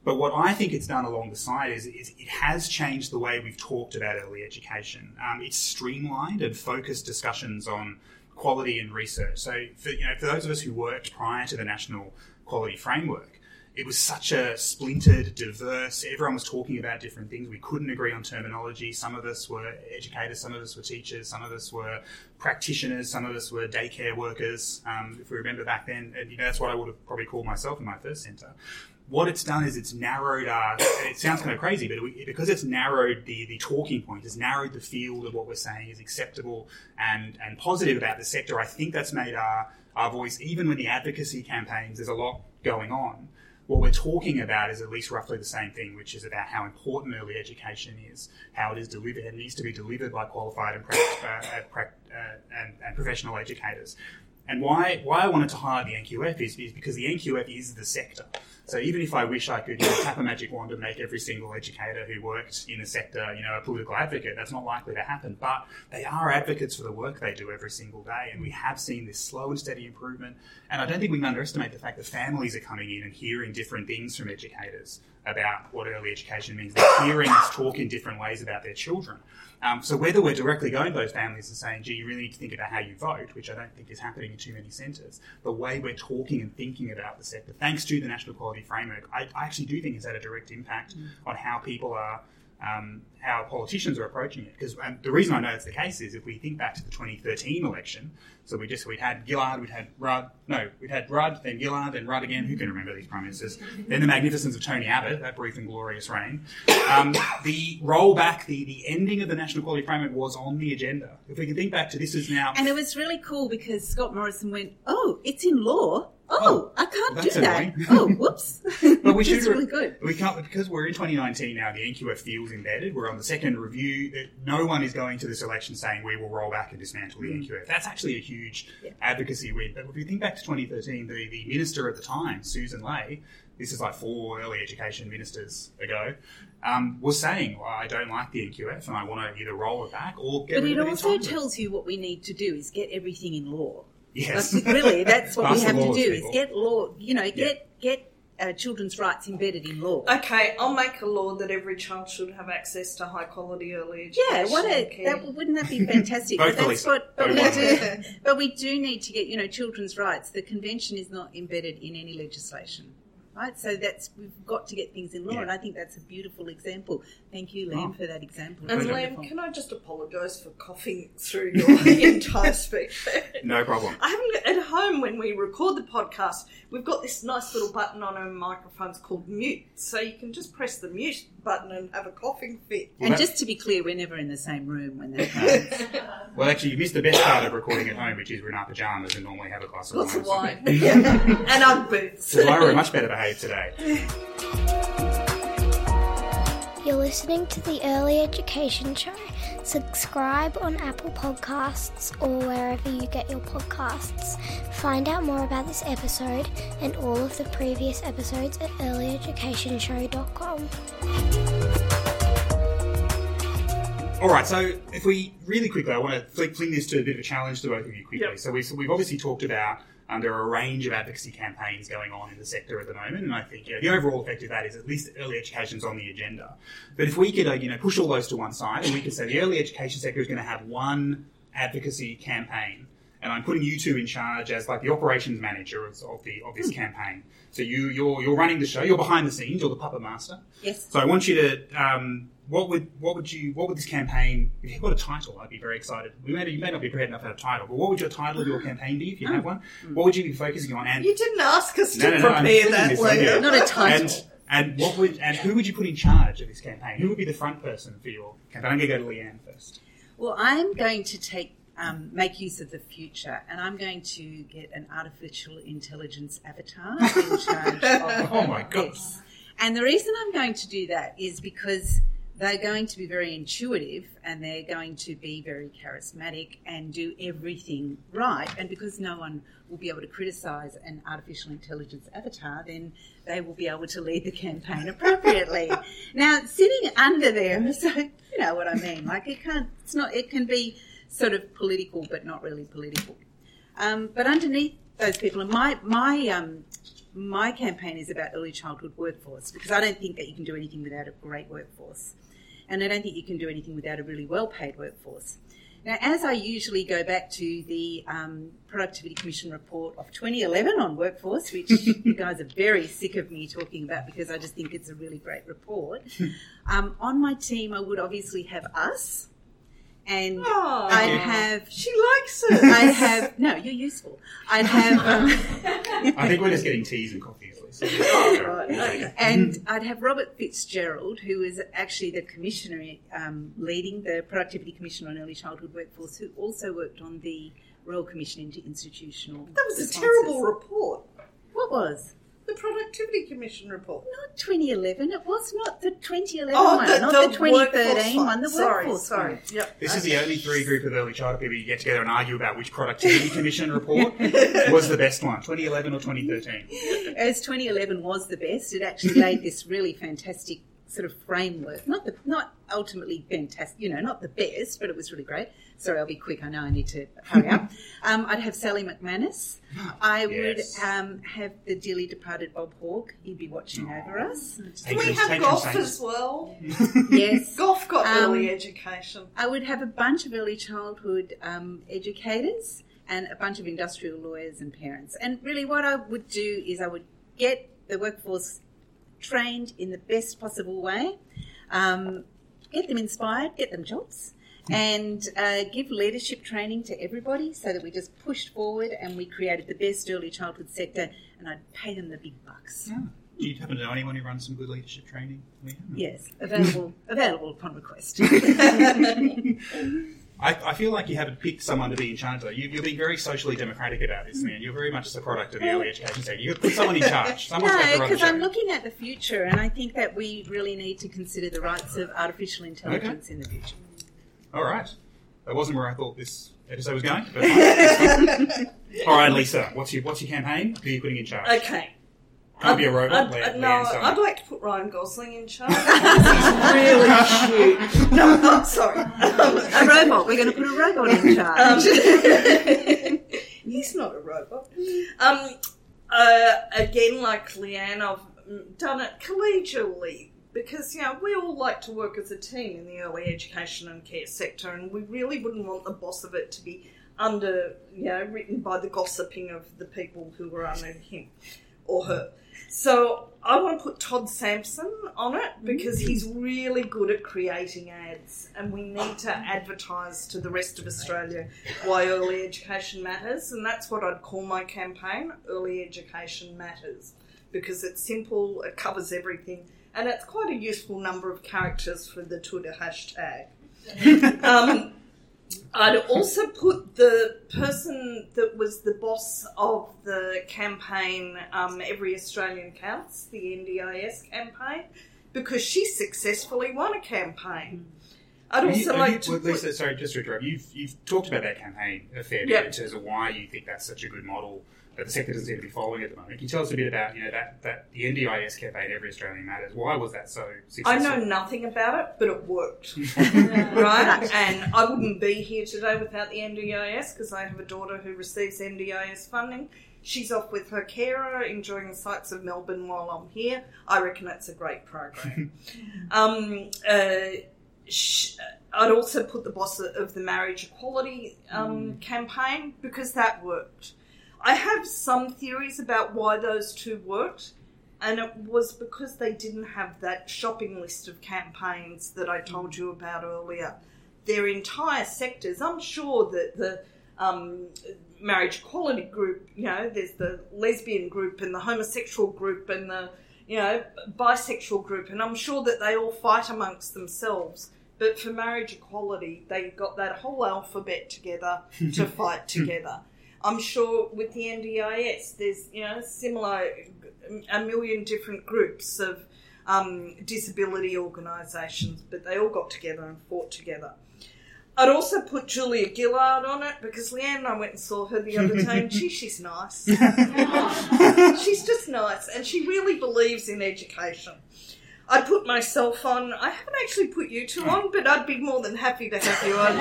A: But what I think it's done along the side is, is it has changed the way we've talked about early education. Um, it's streamlined and focused discussions on quality and research. So, for, you know, for those of us who worked prior to the National Quality Framework, it was such a splintered, diverse. Everyone was talking about different things. We couldn't agree on terminology. Some of us were educators, some of us were teachers, some of us were practitioners, some of us were daycare workers. Um, if we remember back then, and you know, that's what I would have probably called myself in my first centre. What it's done is it's narrowed our. And it sounds kind of crazy, but we, because it's narrowed the the talking point, it's narrowed the field of what we're saying is acceptable and and positive about the sector. I think that's made our our voice, even with the advocacy campaigns, there's a lot going on what we're talking about is at least roughly the same thing, which is about how important early education is, how it is delivered, it needs to be delivered by qualified and, prac- uh, uh, prac- uh, and, and professional educators. And why, why I wanted to hire the NQF is, is because the NQF is the sector. So even if I wish I could you know, tap a magic wand and make every single educator who worked in the sector, you know, a political advocate, that's not likely to happen. But they are advocates for the work they do every single day, and we have seen this slow and steady improvement. And I don't think we can underestimate the fact that families are coming in and hearing different things from educators about what early education means. They're hearing us talk in different ways about their children. Um, so whether we're directly going to those families and saying, gee, you really need to think about how you vote, which I don't think is happening in too many centres, the way we're talking and thinking about the sector, thanks to the National Quality Framework, I, I actually do think it's had a direct impact on how people are, um, how politicians are approaching it. Because the reason I know it's the case is if we think back to the 2013 election, so we just, we'd had Gillard, we'd had Rudd, no, we'd had Rudd, then Gillard, then Rudd again, who can remember these prime ministers, then the magnificence of Tony Abbott, that brief and glorious reign. Um, the rollback, the, the ending of the National Quality Framework was on the agenda. If we can think back to this is now...
D: And it was really cool because Scott Morrison went, "Oh, it's in law. Oh,
A: Oh,
D: I can't do that.
A: annoying."
D: oh, whoops." [LAUGHS]
A: But we [LAUGHS] should
D: It's really good.
A: We can't because we're in 2019 now. The NQF feels embedded. We're on the second review. No one is going to this election saying we will roll back and dismantle the NQF. That's actually a huge advocacy win. But if you think back to 2013, the, the minister at the time, Sussan Ley, this is like four early education ministers ago, um, was saying, well, "I don't like the NQF and I want to either roll it back or get
D: But
A: rid
D: it
A: of it
D: also tells you what we need to do is get everything in law.
A: Yes,
D: Like, really, that's what we have to do
A: people.
D: is get law. You know, get get uh, children's rights embedded in law.
B: Okay, I'll make a law that every child should have access to high quality early education.
D: Yeah, what a that, wouldn't that be fantastic?
A: Vote
D: but
A: for
D: that's what. But we, do, but we do need to get you know children's rights. The convention is not embedded in any legislation. Right? So that's we've got to get things in law,
A: Yeah.
D: and I think that's a beautiful example. Thank you, Liam,
A: Oh.
D: for that example.
B: And
D: It's
B: Liam, can I just apologise for coughing through your [LAUGHS] entire speech?
A: No problem.
B: I haven't at home when we record the podcast. We've got this nice little button on our microphones called mute, so you can just press the mute button and have a coughing fit.
A: Well,
D: and
A: that-
D: just to be clear, we're never in the same room when that happens. [LAUGHS]
A: Well, actually, you missed the best part of recording at home, which is we're in our pajamas and normally have a glass of
B: Lots
A: wine.
B: of
A: or something.
B: wine. [LAUGHS] Yeah. and Ugg boots.
A: So Lyra are much better behaved today.
E: You're listening to the Early Education Show. Subscribe on Apple Podcasts or wherever you get your podcasts. Find out more about this episode and all of the previous episodes at earlyeducationshow.com.
A: All right, so if we really quickly, I want to fling, fling this to a bit of a challenge to both of you quickly.
B: Yep.
A: So, we, so we've obviously talked about um, there are a range of advocacy campaigns going on in the sector at the moment, and I think you know, the overall effect of that is at least early education's on the agenda. But if we could, uh, you know, push all those to one side, and we could say the early education sector is going to have one advocacy campaign, and I'm putting you two in charge as like the operations manager of, of the of this campaign. So you you're you're running the show, you're behind the scenes, you're the puppet master.
D: yes.
A: So I want you to. Um, what would what would you what would this campaign? If you've got a title, I'd be very excited. We may, you may not be prepared enough to have a title, but what would your title of your campaign be if you have one? What would you be focusing on? And
B: You didn't ask us
A: no,
B: to
A: no, no,
B: prepare that,
A: one
D: Not a title.
A: And, and what would and who would you put in charge of this campaign? Who would be the front person for your campaign? I'm going to go to Leanne first.
D: Well, I'm going to take um, make use of the future, and I'm going to get an artificial intelligence avatar in charge of [LAUGHS]
A: Oh my God.
D: And the reason I'm going to do that is because they're going to be very intuitive and they're going to be very charismatic and do everything right. And because no one will be able to criticise an artificial intelligence avatar, then they will be able to lead the campaign appropriately. [LAUGHS] now, sitting under them, [LAUGHS] so you know what I mean. Like it can't. It's not. It can be sort of political, but not really political. Um, but underneath those people, and my my um, my campaign is about early childhood workforce because I don't think that you can do anything without a great workforce, and I don't think you can do anything without a really well paid workforce. Now, as I usually go back to the um, Productivity Commission report of 2011 on workforce, which [LAUGHS] you guys are very sick of me talking about because I just think it's a really great report. [LAUGHS] Um, on my team, I would obviously have us, and
B: Oh.
D: I'd
A: you.
D: have
B: She likes it.
D: I have no. You're useful. I'd have, [LAUGHS] um,
A: I think we're just getting teas and coffee
B: right, [LAUGHS]
D: and I'd have Robert Fitzgerald, who is actually the commissioner um, leading the Productivity Commission on Early Childhood Workforce, who also worked on the Royal Commission into Institutional.
B: That was a terrible report.
D: What was?
B: The Productivity Commission report.
D: Not 2011. It was not the 2011
B: Oh,
D: one.
B: the,
D: not
B: the,
D: the, 2013 one. The
B: sorry,
D: workforce
B: sorry.
D: one.
B: Yep.
A: This is the only three group of early childhood people you get together and argue about which productivity [LAUGHS] commission report was the best one, 2011 or 2013.
D: as 2011 was the best, it actually laid this really fantastic sort of framework. Not the not ultimately fantastic, you know, not the best, but it was really great. Sorry, I'll be quick. I know I need to hurry up. [LAUGHS] Um, I'd have Sally McManus. I
A: Yes.
D: would um, have the dearly departed Bob Hawke. He'd be watching over us.
B: Can we have
A: patron
B: golf
A: saints.
B: as well? [LAUGHS]
D: yes.
B: Golf got
D: Um,
B: early education.
D: I would have a bunch of early childhood um, educators and a bunch of industrial lawyers and parents. And really, what I would do is I would get the workforce trained in the best possible way, um, get them inspired, get them jobs, and uh, give leadership training to everybody so that we just pushed forward and we created the best early childhood sector. And I'd pay them the big bucks.
A: Do you happen to know anyone who runs some good leadership training? Leanne?
D: Yes, available [LAUGHS] available upon request. [LAUGHS] [LAUGHS]
A: I, I feel like you haven't picked someone to be in charge though. You, you're being very socially democratic about this, man. You're very much the product of the early education sector. You've put someone in charge. [LAUGHS] Someone's got to
D: No,
A: run the
D: because I'm looking at the future, and I think that we really need to consider the rights of artificial intelligence in the future.
A: All right. That wasn't where I thought this episode was going. But. [LAUGHS] [LAUGHS] All right, Lisa. What's your what's your campaign? Who are you putting in charge?
B: Okay.
A: Don't be a robot.
B: I'd, I'd- no,
A: Leanne's
B: I'd like to put Ryan Gosling in charge. [LAUGHS] He's really cute. No, I'm sorry. Um,
D: A robot. We're going to put a robot in charge.
B: Um, [LAUGHS] he's not a robot. Um, uh, again, like Leanne, I've done it collegially because you know we all like to work as a team in the early education and care sector, and we really wouldn't want the boss of it to be under, you know, written by the gossiping of the people who were under him. or her. So I want to put Todd Sampson on it because he's really good at creating ads, and we need to advertise to the rest of Australia why early education matters, and that's what I'd call my campaign: Early Education Matters, because it's simple, it covers everything, and it's quite a useful number of characters for the Twitter hashtag. [LAUGHS] um, I'd also put the person that was the boss of the campaign, um, Every Australian Counts, the NDIS campaign, because she successfully won a campaign. I'd
A: you-
B: also
A: have
B: like
A: you-
B: to
A: well,
B: put,
A: sorry, just to interrupt. You've you've talked about that campaign a fair bit
B: Yep.
A: in terms of why you think that's such a good model that the sector doesn't seem to be following at the moment. Can you tell us a bit about you know that, that the NDIS campaign, Every Australian Matters? Why was that so successful?
B: I know nothing about it, but it worked. [LAUGHS] [LAUGHS] right? And I wouldn't be here today without the NDIS because I have a daughter who receives NDIS funding. She's off with her carer, enjoying the sights of Melbourne while I'm here. I reckon it's a great program. [LAUGHS] um, uh, sh- I'd also put the boss of the marriage equality um, campaign because that worked. I have some theories about why those two worked, and it was because they didn't have that shopping list of campaigns that I told you about earlier. Their entire sectors, I'm sure that the um, marriage equality group, you know, there's the lesbian group and the homosexual group and the, you know, bisexual group, and I'm sure that they all fight amongst themselves. But for marriage equality, they got that whole alphabet together [LAUGHS] to fight together. I'm sure with the NDIS, there's you know similar a million different groups of um, disability organisations, but they all got together and fought together. I'd also put Julia Gillard on it because Leanne and I went and saw her the other day, and gee, she's nice. [LAUGHS] she's just nice, and she really believes in education. I put myself on. I haven't actually put you two on, but I'd be more than happy to have you on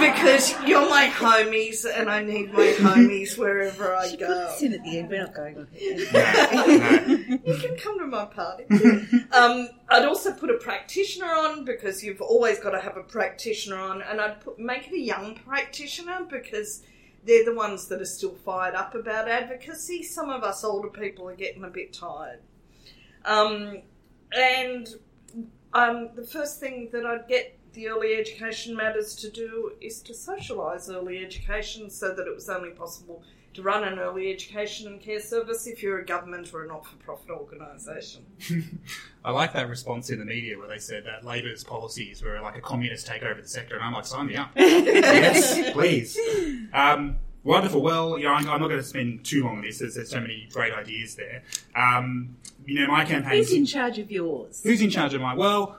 B: [LAUGHS] because you're my homies, and I need my homies wherever I
D: Put
B: go.
D: us in at the end. We're not going on here. [LAUGHS]
B: You can come to my party. [LAUGHS] um, I'd also put a practitioner on because you've always got to have a practitioner on, and I'd put, make it a young practitioner because they're the ones that are still fired up about advocacy. Some of us older people are getting a bit tired. Um, and um, the first thing that I'd get the Early Education Matters to do is to socialise early education so that it was only possible to run an early education and care service if you're a government or a not for profit organisation. [LAUGHS]
A: I like that response in the media where they said that Labor's policies were like a communist takeover of the sector, and I'm like, sign me up. [LAUGHS] yes, please. [LAUGHS] Um, wonderful. Well, you know, I'm, I'm not going to spend too long on this. There's, there's so many great ideas there. Um, you know, my campaign.
D: Who's in charge of yours?
A: Who's in charge of my? Well,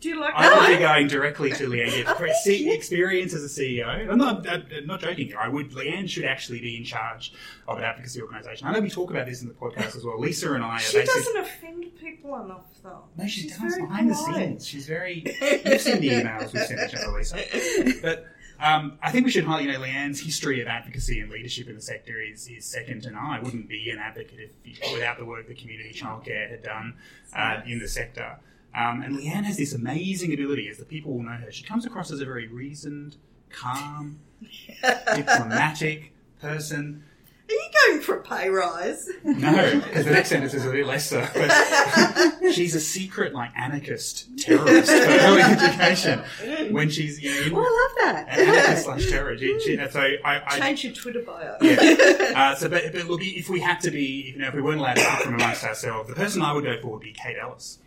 B: Do you like
A: I would be going directly to Leanne. [LAUGHS] See- experience as a CEO. I'm not, I'm not joking here. I would. Leanne should actually be in charge of an advocacy organisation. I know we talk about this in the podcast as well. Lisa and I are
B: She doesn't offend people enough, though.
A: No, she
B: She's
A: does
B: very
A: behind the
B: polite.
A: scenes. She's very. You've seen the emails we've sent each other, Lisa. [LAUGHS] But um, I think we should highlight, you know, Leanne's history of advocacy and leadership in the sector is, is second to none. I wouldn't be an advocate if, without the work that community childcare had done uh, in the sector. Um, and Leanne has this amazing ability, as the people will know her. She comes across as a very reasoned, calm, [LAUGHS] diplomatic person.
B: Are you going for a pay rise?
A: No, because the next sentence is a bit less so. But [LAUGHS] she's a secret, like, anarchist terrorist for early [LAUGHS] education. When she's, you know, in,
D: Oh, I love that.
A: anarchist slash terrorist. She, she, so I, I
B: Change your Twitter bio.
A: yeah. [LAUGHS] Uh, so, but, but look, if we had to be, you know, if we weren't allowed to pick from amongst ourselves, the person I would go for would be Kate Ellis.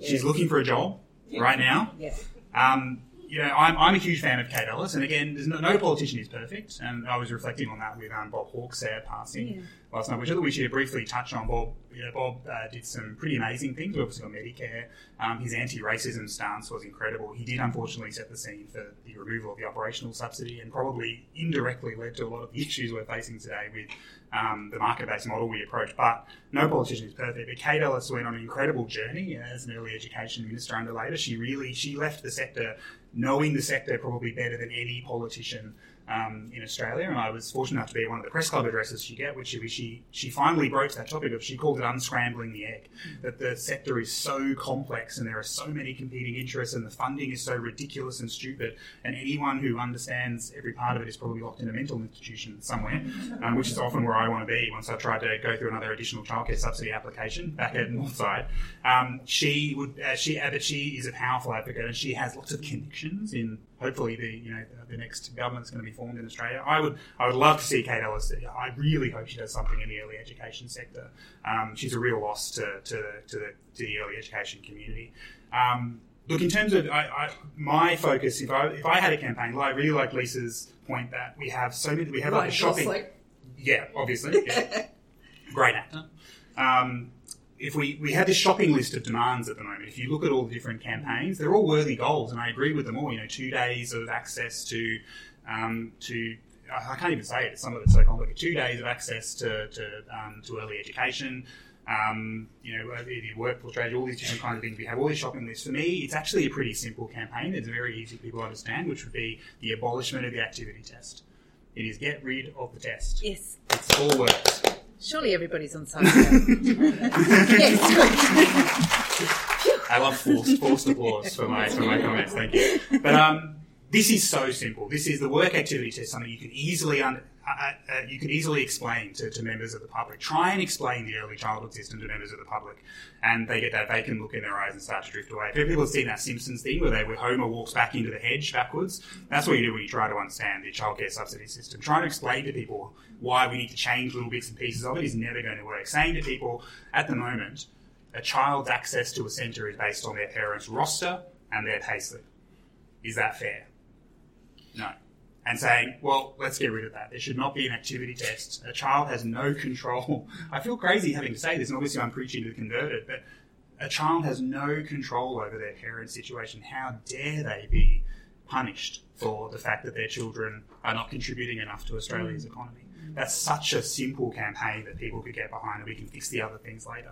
A: She's looking for a job right now.
D: Yeah.
A: Um, you know, I'm, I'm a huge fan of Kate Ellis, and again, there's no, no politician is perfect, and I was reflecting on that with um, Bob Hawke's sad passing last night, which I thought we should briefly touch on. Bob, you know, Bob uh, did some pretty amazing things. We obviously got Medicare. Um, his anti-racism stance was incredible. He did unfortunately set the scene for the removal of the operational subsidy, and probably indirectly led to a lot of the [LAUGHS] issues we're facing today with um, the market-based model we approach. But no politician is perfect. But Kate Ellis went on an incredible journey as an early education minister under Labor. She really she left the sector knowing the sector probably better than any politician um, in Australia, and I was fortunate enough to be one of the press club addresses she get, which she she she finally broached that topic of she called it unscrambling the egg. That the sector is so complex and there are so many competing interests, and the funding is so ridiculous and stupid, and anyone who understands every part of it is probably locked in a mental institution somewhere, um, which is often where I want to be once I tried to go through another additional childcare subsidy application back at Northside. Um, she would uh, she uh, she is a powerful advocate and she has lots of connections in hopefully the you know the next government's going to be formed in Australia. I would I would love to see Kate Ellis. I really hope she does something in the early education sector. Um, she's a real loss to to, to, the, to the early education community. Um, look, in terms of I, I, my focus, if I if I had a campaign, I really like Lisa's point that we have so many we have like a shopping.
B: Like-
A: yeah, obviously, yeah. [LAUGHS] great actor. Um, if we, we have this shopping list of demands at the moment, if you look at all the different campaigns, they're all worthy goals, and I agree with them all. You know, two days of access to um, to I can't even say it. Some of it's so complicated. Two days of access to to, um, to early education. Um, you know, the workforce strategy, all these different kinds of things. We have all these shopping lists. For me, it's actually a pretty simple campaign. It's very easy for people to understand, which would be the abolishment of the activity test. It is get rid of the test.
D: Yes.
A: It's all works.
D: Surely everybody's on side. [LAUGHS] yes.
A: I love forced, forced applause for my for my comments. Thank you. But um, this is so simple. This is the work activity test. Something you can easily un- uh, you can easily explain to, to members of the public. Try and explain the early childhood system to members of the public, and they get that vacant look in their eyes and start to drift away. If people have seen that Simpsons thing where they where Homer walks back into the hedge backwards, that's what you do when you try to understand the childcare subsidy system. Trying to explain to people why we need to change little bits and pieces of it is never going to work. Saying to people at the moment, a child's access to a centre is based on their parents' roster and their payslip. Is that fair? No. And saying, well, let's get rid of that. There should not be an activity test. A child has no control. [LAUGHS] I feel crazy having to say this, and obviously I'm preaching to the converted, but a child has no control over their parent's situation. How dare they be punished for the fact that their children are not contributing enough to Australia's economy? That's such a simple campaign that people could get behind, and we can fix the other things later.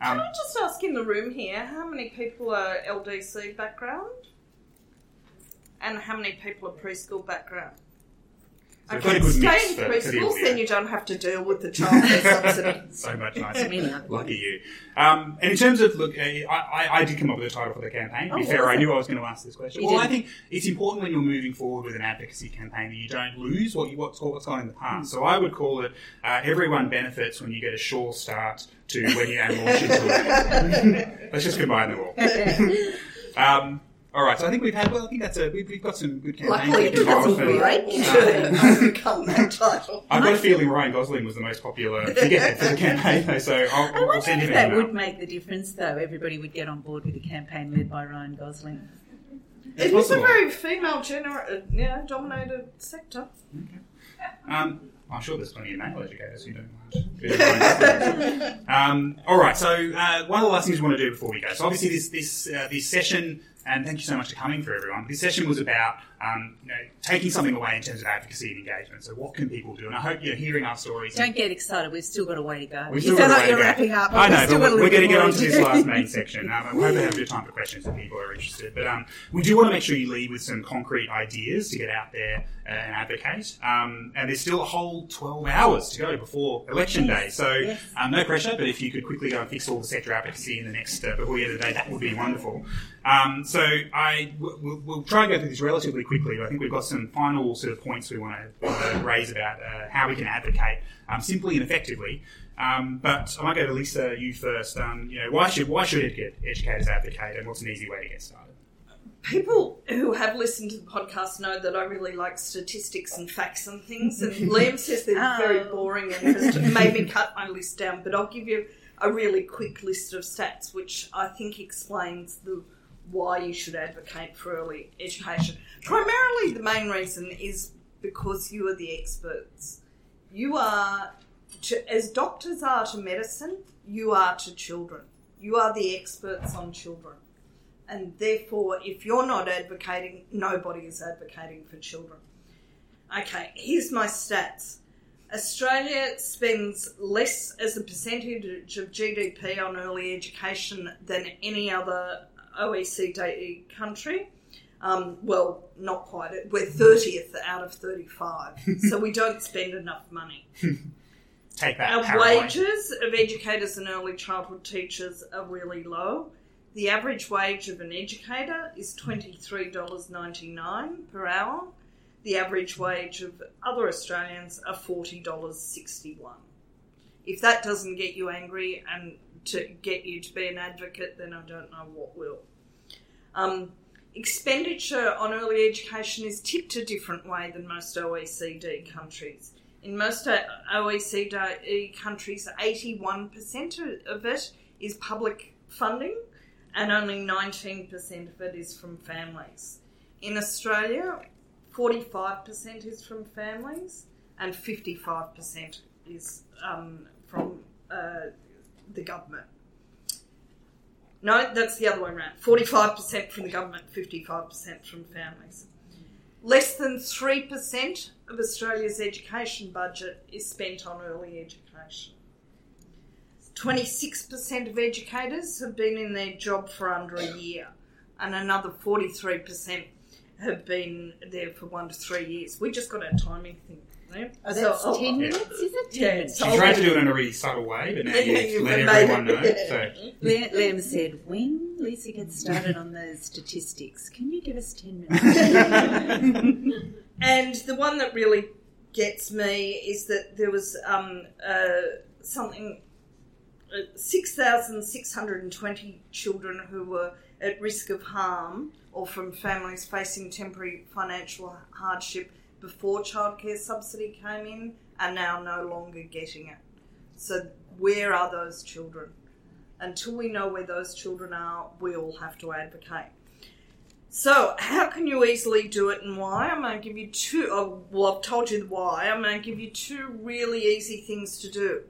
B: Can
A: Um,
B: I just ask in the room here, how many people are LDC background? And how many people are preschool background?
A: So we've got a good
B: stay in
A: for- for
B: preschools, then you don't have to deal with the childcare subsidy. [LAUGHS]
A: so much nicer.
D: Many
A: Lucky you. Um, and in terms of look, uh, I, I, I did come up with a title for the campaign. To be
B: Oh,
A: fair, I knew I was going to ask this question.
D: You
A: well,
D: did.
A: I think it's important when you're moving forward with an advocacy campaign that you don't lose what you what's, what's gone in the past. So I would call it uh, everyone benefits when you get a sure start to when you add launch into it. [LAUGHS] Let's just combine them all. [LAUGHS] um, all right, so I think we've had. Well, I think that's a. We've, we've got some good campaigns.
B: Luckily,
A: we
B: it
A: can
B: doesn't
A: go off
B: break
A: Um, [LAUGHS]
B: to that title.
A: I've got a feeling Ryan Gosling was the most popular figurehead for the campaign, though, so I'll,
D: I
A: I'll
D: wonder
A: send
D: if that
A: email.
D: would make the difference, though. Everybody would get on board with a campaign led by Ryan Gosling.
B: It is a
A: possible.
B: very female gener- uh, yeah, dominated sector.
A: Um, I'm sure there's plenty of male educators who don't who don't mind [LAUGHS] um, all right. So uh, one of the last things we want to do before we go. So obviously this this uh, this session, and thank you so much for coming for everyone. This session was about um, you know taking something away in terms of advocacy and engagement. So what can people do? And I hope you're hearing our stories.
D: Don't get excited. We've still got a way to go.
A: We've still
D: sound
A: got a way
D: you're
A: to go.
D: wrapping up.
A: I know, but we're, we're going to get onto
D: to
A: this last main section. Um, we hope we have a bit of time for questions if people are interested. But um, we do want to make sure you leave with some concrete ideas to get out there uh, and advocate. Um, and there's still a whole 12 hours to go before election day. So
D: Yes.
A: um, no pressure, but if you could quickly go and fix all the sector advocacy in the next, uh, before the end of the day, that would be wonderful. Um, so I, we'll, we'll try and go through this relatively quickly. But I think we've got some final sort of points we want to uh, raise about uh, how we can advocate um, simply and effectively. Um, but I might go to Lisa, you first. Um, you know, why should why should educators advocate, and what's an easy way to get started?
B: People who have listened to the podcast know that I really like statistics and facts and things. And [LAUGHS] Liam says they're very
D: Oh.
B: boring and has made me cut my list down. But I'll give you a really quick list of stats, which I think explains the why you should advocate for early education. Primarily, the main reason is because you are the experts. You are, to, as doctors are to medicine, you are to children. You are the experts on children. And therefore, if you're not advocating, nobody is advocating for children. Okay, here's my stats. Australia spends less as a percentage of GDP on early education than any other OECD country. Um, well, not quite. We're 30th out of 35, [LAUGHS] so we don't spend enough money. [LAUGHS]
A: Take that.
B: Our wages of educators and early childhood teachers are really low. The average wage of an educator is $23.99 per hour. The average wage of other Australians are $40.61. If that doesn't get you angry and to get you to be an advocate, then I don't know what will. Um, expenditure on early education is tipped a different way than most OECD countries. In most uh, OECD countries, 81% of it is public funding and only 19% of it is from families. In Australia, 45% is from families and 55% is um, from uh, the government. No, that's the other way around. 45% from the government, 55% from families. Less than 3% of Australia's education budget is spent on early education. 26% of educators have been in their job for under a year, and another 43% have been there for one to three years. We just got our timing thing. There.
D: Oh,
B: So
D: that's
B: I'll-
D: 10 minutes, is it? 10
B: Yeah,
D: minutes.
B: so
A: You tried to do it in a really subtle way, but now [LAUGHS] you've
B: you've
A: let everyone
B: it.
A: know.
B: Yeah.
A: So [LAUGHS]
D: Liam, Liam said, when Lisa gets started on the statistics, can you give us 10 minutes? [LAUGHS]
B: And the one that really gets me is that there was um, uh, something, uh, 6,620 children who were at risk of harm or from families facing temporary financial hardship before childcare subsidy came in are now no longer getting it. So, where are those children? Until we know where those children are, we all have to advocate. So, how can you easily do it and why? I'm going to give you two. Oh, well, I've told you the why. I'm going to give you two really easy things to do.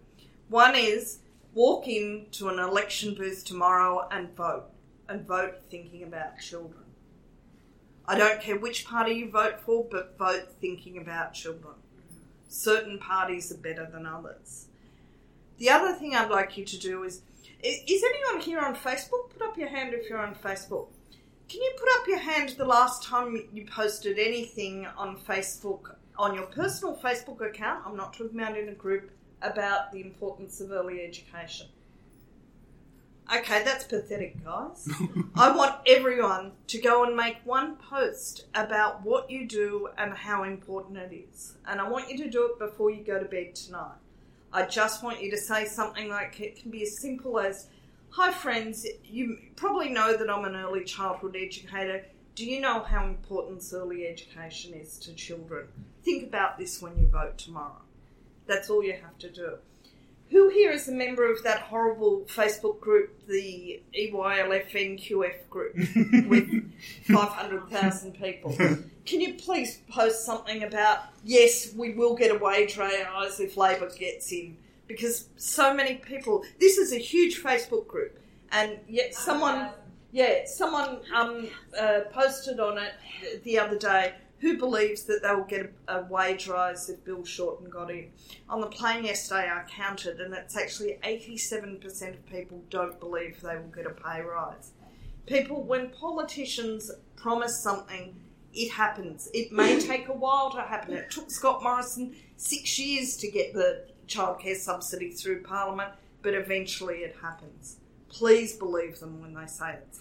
B: One is walk into an election booth tomorrow and vote, and vote thinking about children. I don't care which party you vote for, but vote thinking about children. Certain parties are better than others. The other thing I'd like you to do is is anyone here on Facebook? Put up your hand if you're on Facebook. Can you put up your hand the last time you posted anything on Facebook, on your personal Facebook account? I'm not talking about in a group about the importance of early education. Okay, that's pathetic, guys. [LAUGHS] I want everyone to go and make one post about what you do and how important it is. And I want you to do it before you go to bed tonight. I just want you to say something like it can be as simple as Hi, friends. You probably know that I'm an early childhood educator. Do you know how important early education is to children? Think about this when you vote tomorrow. That's all you have to do. Who here is a member of that horrible Facebook group, the EYLFNQF group, [LAUGHS] with 500,000 people? Can you please post something about, yes, we will get a wage rise if Labor gets in? Because so many people, this is a huge Facebook group, and yet someone, yeah, someone um, uh, posted on it the other day who believes that they will get a, a wage rise if Bill Shorten got in. On the plane yesterday, I counted, and it's actually 87% of people don't believe they will get a pay rise. People, when politicians promise something, it happens. It may [COUGHS] take a while to happen. It took Scott Morrison six years to get the childcare subsidy through Parliament, but eventually it happens. Please believe them when they say it's.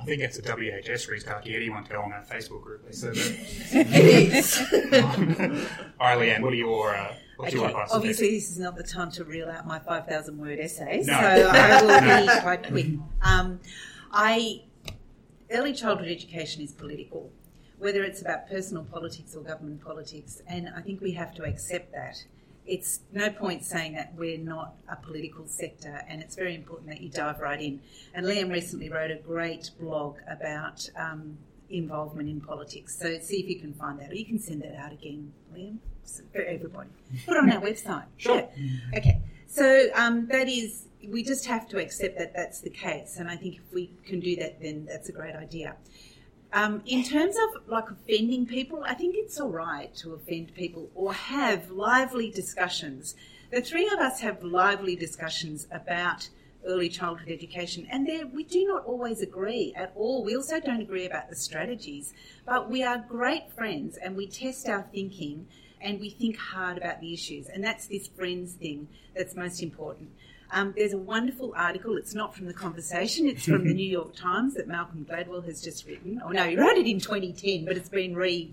A: I think it's a WHS restart. Do anyone tell on that Facebook group? They said
B: it is. [LAUGHS]
A: All right, Leanne, what are your uh, what's your
D: Okay,
A: advice?
D: obviously, this is not the time to reel out my 5,000 word essay,
A: No.
D: so I will [LAUGHS] be quite quick. Um, I, early childhood education is political, whether it's about personal politics or government politics, and I think we have to accept that. It's no point saying that we're not a political sector, and it's very important that you dive right in. And Liam recently wrote a great blog about um, involvement in politics, so see if you can find that, or you can send that out again, Liam, for everybody. Put it on our website. [LAUGHS]
A: Sure.
D: Yeah. Okay. So um, that is, we just have to accept that that's the case, and I think if we can do that, then that's a great idea. Um, in terms of like offending people, I think it's all right to offend people or have lively discussions. The three of us have lively discussions about early childhood education, and we do not always agree at all. We also don't agree about the strategies, but we are great friends and we test our thinking and we think hard about the issues, and that's this friends thing that's most important. Um, there's a wonderful article. It's not from the conversation. It's from the [LAUGHS] New York Times that Malcolm Gladwell has just written. Oh no, he wrote it in 2010, but it's been re,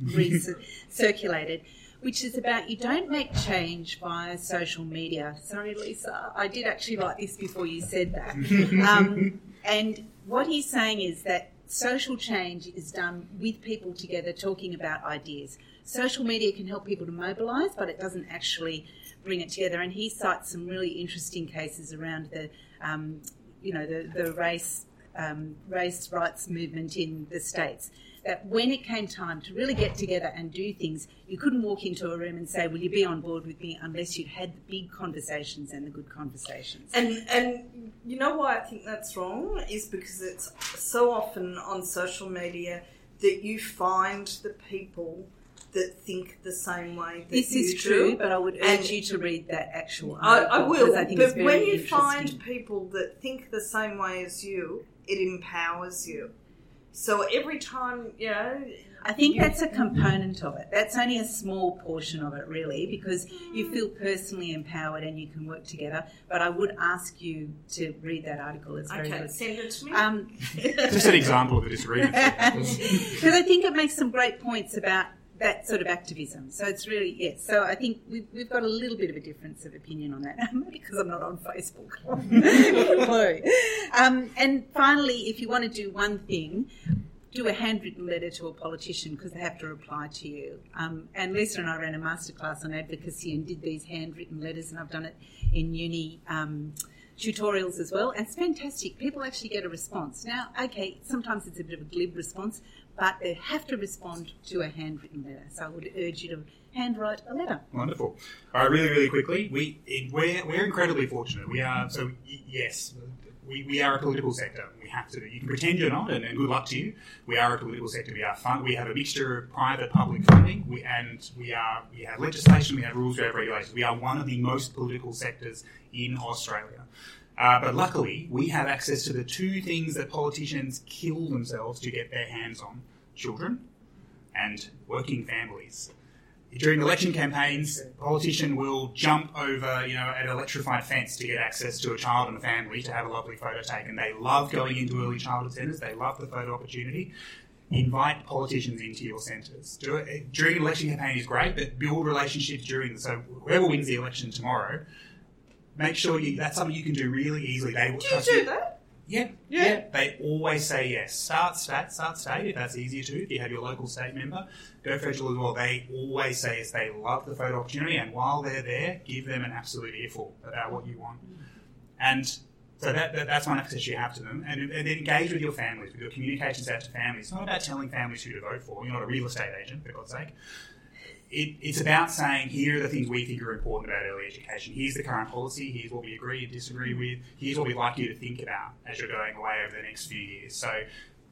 D: circulated. Which is about you don't make change via social media. Sorry, Lisa, I did actually write this before you said that. [LAUGHS] Um, and what he's saying is that social change is done with people together talking about ideas. Social media can help people to mobilise, but it doesn't actually bring it together. And he cites some really interesting cases around the, um, you know, the, the race um, race rights movement in the states. That when it came time to really get together and do things, you couldn't walk into a room and say, "Will you be on board with me?" unless you'd had the big conversations and the good conversations.
B: And and you know why I think that's wrong is because it's so often on social media that you find the people that think the same way. That
D: this is
B: do.
D: true, but I would urge and you to read that actual
B: I,
D: article.
B: I will.
D: I think
B: but
D: it's very
B: when you find people that think the same way as you, it empowers you. So every time, you know.
D: I think
B: you-
D: that's a component of it. That's only a small portion of it, really, because you feel personally empowered and you can work together. But I would ask you to read that article. It's very
B: Okay,
D: good.
B: send it to me.
D: Um,
A: Just an example of the disagreement. [LAUGHS]
D: because I think it makes some great points about that sort of activism. So it's really yes. So I think we've, we've got a little bit of a difference of opinion on that, [LAUGHS] maybe because I'm not on Facebook. [LAUGHS] Um, and finally, if you want to do one thing. Do a handwritten letter to a politician because they have to reply to you. Um, and Lisa and I ran a masterclass on advocacy and did these handwritten letters, and I've done it in uni um, tutorials as well. And it's fantastic. People actually get a response. Now, okay, sometimes it's a bit of a glib response, but they have to respond to a handwritten letter. So I would urge you to handwrite a letter.
A: Wonderful. All right, really, really quickly, we we're, we're incredibly fortunate. We are so yes, we, we are a political sector. We have to. You can pretend you're not, and, and good luck to you. We are a political sector. We are fun. We have a mixture of private, public funding, we, and we are we have legislation, we have rules, we have regulations. We are one of the most political sectors in Australia. Uh, but luckily, we have access to the two things that politicians kill themselves to get their hands on: children and working families during election campaigns, a politician will jump over, you know, an electrified fence to get access to a child and a family to have a lovely photo taken. They love going into early childhood centres. They love the photo opportunity. Invite politicians into your centres. During election campaign is great, but build relationships during. So whoever wins the election tomorrow, make sure you. That's something you can do really easily. They will
B: do you
A: trust
B: do
A: you.
B: that?
A: Yeah,
B: Yeah.
A: yeah, They always say yes. Start stat, start state if that's easier to. If you have your local state member, go federal as well. They always say yes. They love the photo opportunity, and while they're there, give them an absolute earful about what you want. And so that, that that's one access you have to them, and, and then engage with your families, with your communications out to families. It's not about telling families who to vote for. You're not a real estate agent, for God's sake it, it's about saying here are the things we think are important about early education. Here's the current policy. Here's what we agree and disagree with. Here's what we'd like you to think about as you're going away over the next few years. So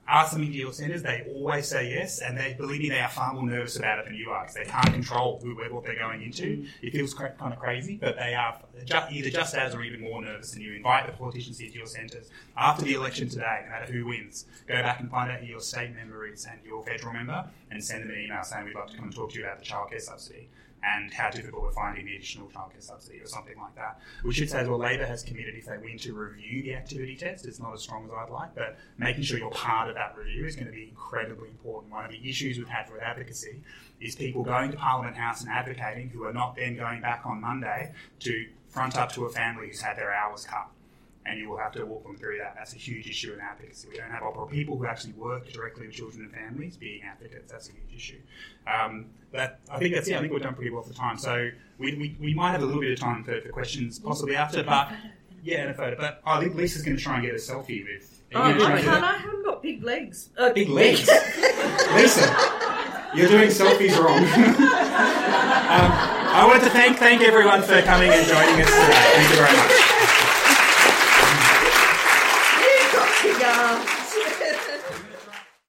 A: ask them into your centres. They always say yes, and they believe me, they are far more nervous about it than you are because they can't control who, what they're going into. It feels cra- kind of crazy, but they are either just as or even more nervous. than you invite the politicians into your centres after the election today, no matter who wins. Go back and find out who your state member is and your federal member, and send them an email saying we'd like to come and talk to you about the childcare subsidy and how difficult we're finding the additional childcare subsidy or something like that. We should say well, Labor has committed if they win to review the activity test. It's not as strong as I'd like, but making sure you're part of that review is going to be incredibly important. One of the issues we've had with advocacy is people going to Parliament House and advocating who are not then going back on Monday to front up to a family who's had their hours cut. And you will have to walk them through that. That's a huge issue in advocacy. We don't have opera people who actually work directly with children and families being advocates. That's a huge issue. Um, that I think that's it. I think we've done pretty well for time. So we, we, we might have a little bit of time for, for questions possibly after, but yeah, and a photo. But I think Lisa's going to try and get a selfie with.
B: Oh, I can't. I haven't got big legs. Uh,
A: Big legs. [LAUGHS] Lisa, you're doing selfies wrong. [LAUGHS] um, I want to thank thank everyone for coming and joining us today. Thank you very much.